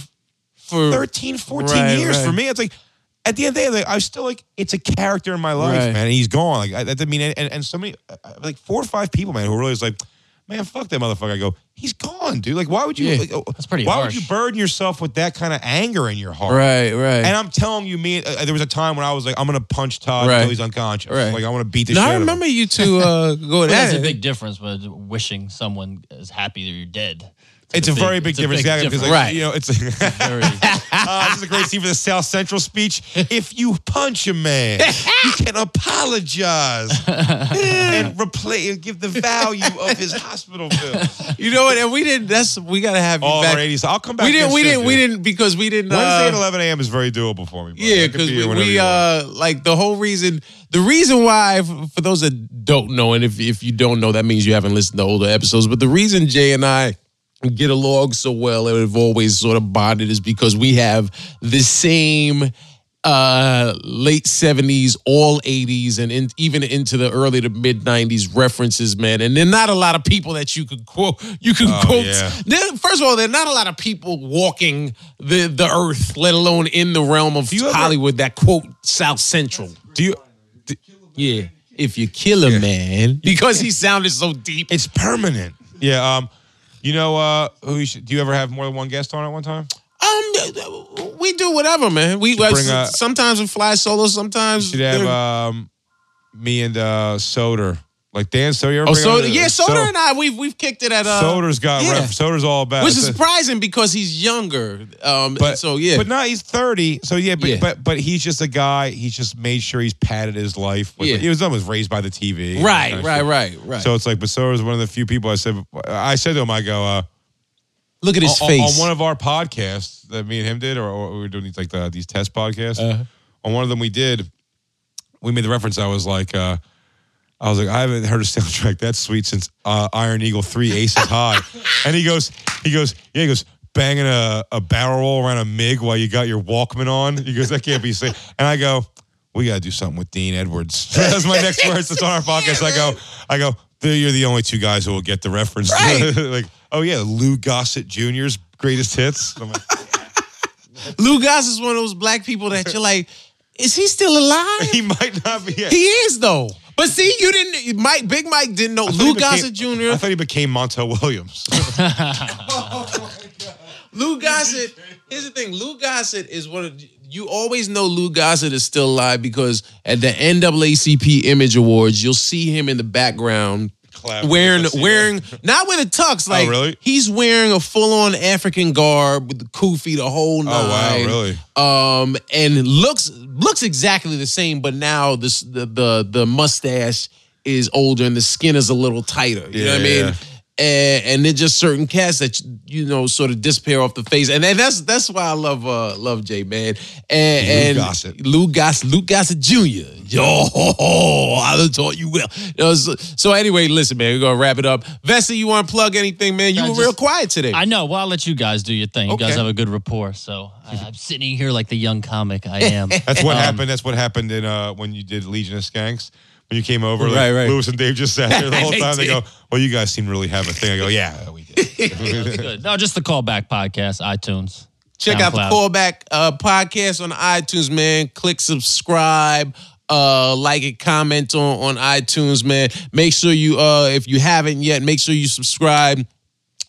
for 13, 14 Right, years. right. For me, it's like at the end of the day, like, I was still like it's a character in my life, Right. man. And he's gone. Like I, that didn't mean, and, and so many, uh, like four or five people, man, who really was like, man, fuck that motherfucker. I go, he's gone, dude. Like, why would you? Yeah. Like, oh, That's pretty Why harsh. would you burden yourself with that kind of anger in your heart? right, right. And I'm telling you, me, uh, there was a time when I was like, I'm gonna punch Todd Right. until he's unconscious. Right. Like I want to beat the no, shit. I out of him. remember you two uh, go Well, at there's a big difference with wishing someone is happy that you're dead. It's a very big it's difference, big yeah, because difference. like, Right. you know, it's. Very, Uh, this is a great scene for the South Central speech. If you punch a man, you can apologize and replace, give the value of his hospital bill. You know what? And we didn't. That's we gotta have you All back. our 80s. I'll come back. we didn't. We didn't. We didn't because we didn't. Wednesday at Uh, 11 a.m. is very doable for me. bro. Yeah, because be we, we uh like the whole reason. The reason why, for those that don't know, and if if you don't know, that means you haven't listened to older episodes. But the reason Jay and I get along so well and have always sort of bonded is because we have the same uh late 70s all 80s and in, even into the early to mid 90s references man and there are not a lot of people that you could quote you could Oh, quote yeah. there, first of all there are not a lot of people walking the the earth let alone in the realm of you ever- hollywood that quote south central Do you? yeah if you kill a man because he sounded so deep It's permanent. Yeah. Um. You know. Uh. Who you should, do you ever have more than one guest on at one time? um we do whatever man we Should bring a- sometimes we fly solo sometimes Should have they're- um, me and uh, Soder. Like Dan Soder. Oh, so yeah, Soder So- and I we've we've kicked it at uh Soder's got yeah. ref. Soder's all about. which is surprising because he's younger. Um, But so yeah, but now he's thirty. So yeah, but Yeah. but but he's just a guy. He's just made sure he's padded his life. With, Yeah. He was almost raised by the TV. right, kind of right, shit. right, right. So it's like, but Soder's one of the few people I said. I said to him, I go, uh, look at his on, face. on one of our podcasts that me and him did, or, or we were doing these like the, these test podcasts. Uh-huh. On one of them, we did. We made the reference. I was like, uh, I was like, I haven't heard a soundtrack that sweet since uh, Iron Eagle Three Aces High. and he goes, he goes, yeah, he goes. Banging a, a barrel roll around a MiG while you got your Walkman on. He goes, that can't be safe. And I go, we got to do something with Dean Edwards. That's my next words. It's on our podcast. I go, I go, you're the only two guys who will get the reference. Right. like, oh yeah, Lou Gossett Jr.'s greatest hits. I'm like, Lou Goss is one of those black people that you're like, is he still alive? he might not be. he is though. But see, you didn't. Mike, Big Mike didn't know Lou Gossett Jr. I thought he became Montel Williams. Oh Lou Gossett. Here's the thing. Lou Gossett is one of you always know Lou Gossett is still alive because at the NAACP Image Awards, you'll see him in the background Clapping. wearing wearing not with a tux. Like Oh, really? he's wearing a full on African garb with the kufi, the whole nine. Oh wow, really? Um, and looks looks exactly the same, but now this the the the mustache is older and the skin is a little tighter. You know what I Yeah. Mean? And, and then just certain cats that you know sort of disappear off the face, and, then that's that's why I love uh love Jay man and Lou and Gossett. Lou Gossett, Lou Gossett Jr. Yo, I taught you well. You know, so, so anyway, listen, man, we're gonna wrap it up. Vecsey, you want to plug anything, man? You I were just- real quiet today. I know. Well, I'll let you guys do your thing. You guys have a good rapport. So I, I'm sitting here like the young comic I am. That's what Um, happened. That's what happened in uh, when you did Legion of Skanks. When you came over, like, Right, right. Luis and Dave just sat there the whole time. They go, "Well, you guys seem to really have a thing." I go, "Yeah, we did." Good. No, just the callback podcast, iTunes. Check out the callback uh, podcast on iTunes, man. Click subscribe. Uh, like it, comment on, on iTunes, man. Make sure you, uh, if you haven't yet, make sure you subscribe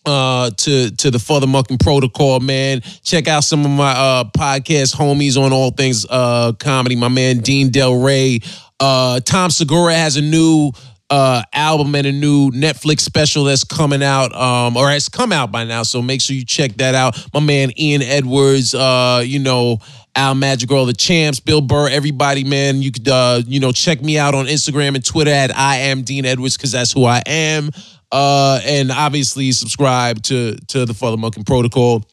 uh to to the FuthaMuckin' Protocol, man. Check out some of my uh podcast homies on all things uh comedy. My man Dean Delray. Uh Tom Segura has a new uh album and a new Netflix special that's coming out um or has come out by now so make sure you check that out my man Ian Edwards uh you know Al Madrigal, the champs, Bill Burr, everybody, man. You could, uh, you know, check me out on Instagram and Twitter at I am Dean Edwards because that's who I am. Uh, and obviously subscribe to to the FuthaMuckin' Protocol.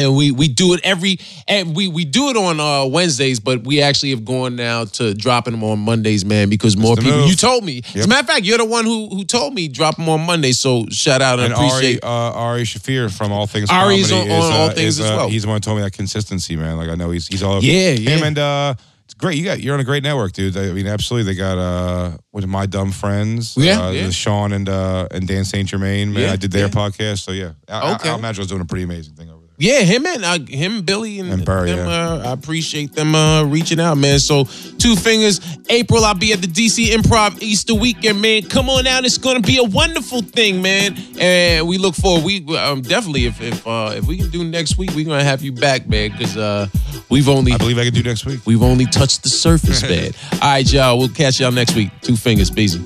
And we we do it every and we we do it on uh, Wednesdays, but we actually have gone now to dropping them on Mondays, man, because more people. move. You told me. As a matter of fact, you're the one who who told me drop them on Monday. So shout out and, And appreciate. Ari, uh, Ari Shaffir from All Things Ari's on- on is, All uh, Things is, as uh, well. He's the one who told me that consistency, man. Like I know he's he's all over. Yeah, Him yeah. and uh, it's great. You got you're on a great network, dude. I mean, absolutely. They got uh, with my dumb friends. Yeah, uh, yeah. Sean and uh and Dan Saint Germain. Man, Yeah, I did their podcast. So yeah, I, Okay. I, I imagine I was doing a pretty amazing thing over. Yeah, him and uh, him, Billy, and, And Burr, them. yeah. Uh, I appreciate them uh, reaching out, man. So two fingers. April, I'll be at the DC Improv Easter weekend, man. Come on out. It's gonna be a wonderful thing, man. And we look forward. We um, definitely, if if uh, if we can do next week, we're gonna have you back, man, because uh, we've only I believe I can do next week. we've only touched the surface, man. All right, y'all. We'll catch y'all next week. Two fingers, busy.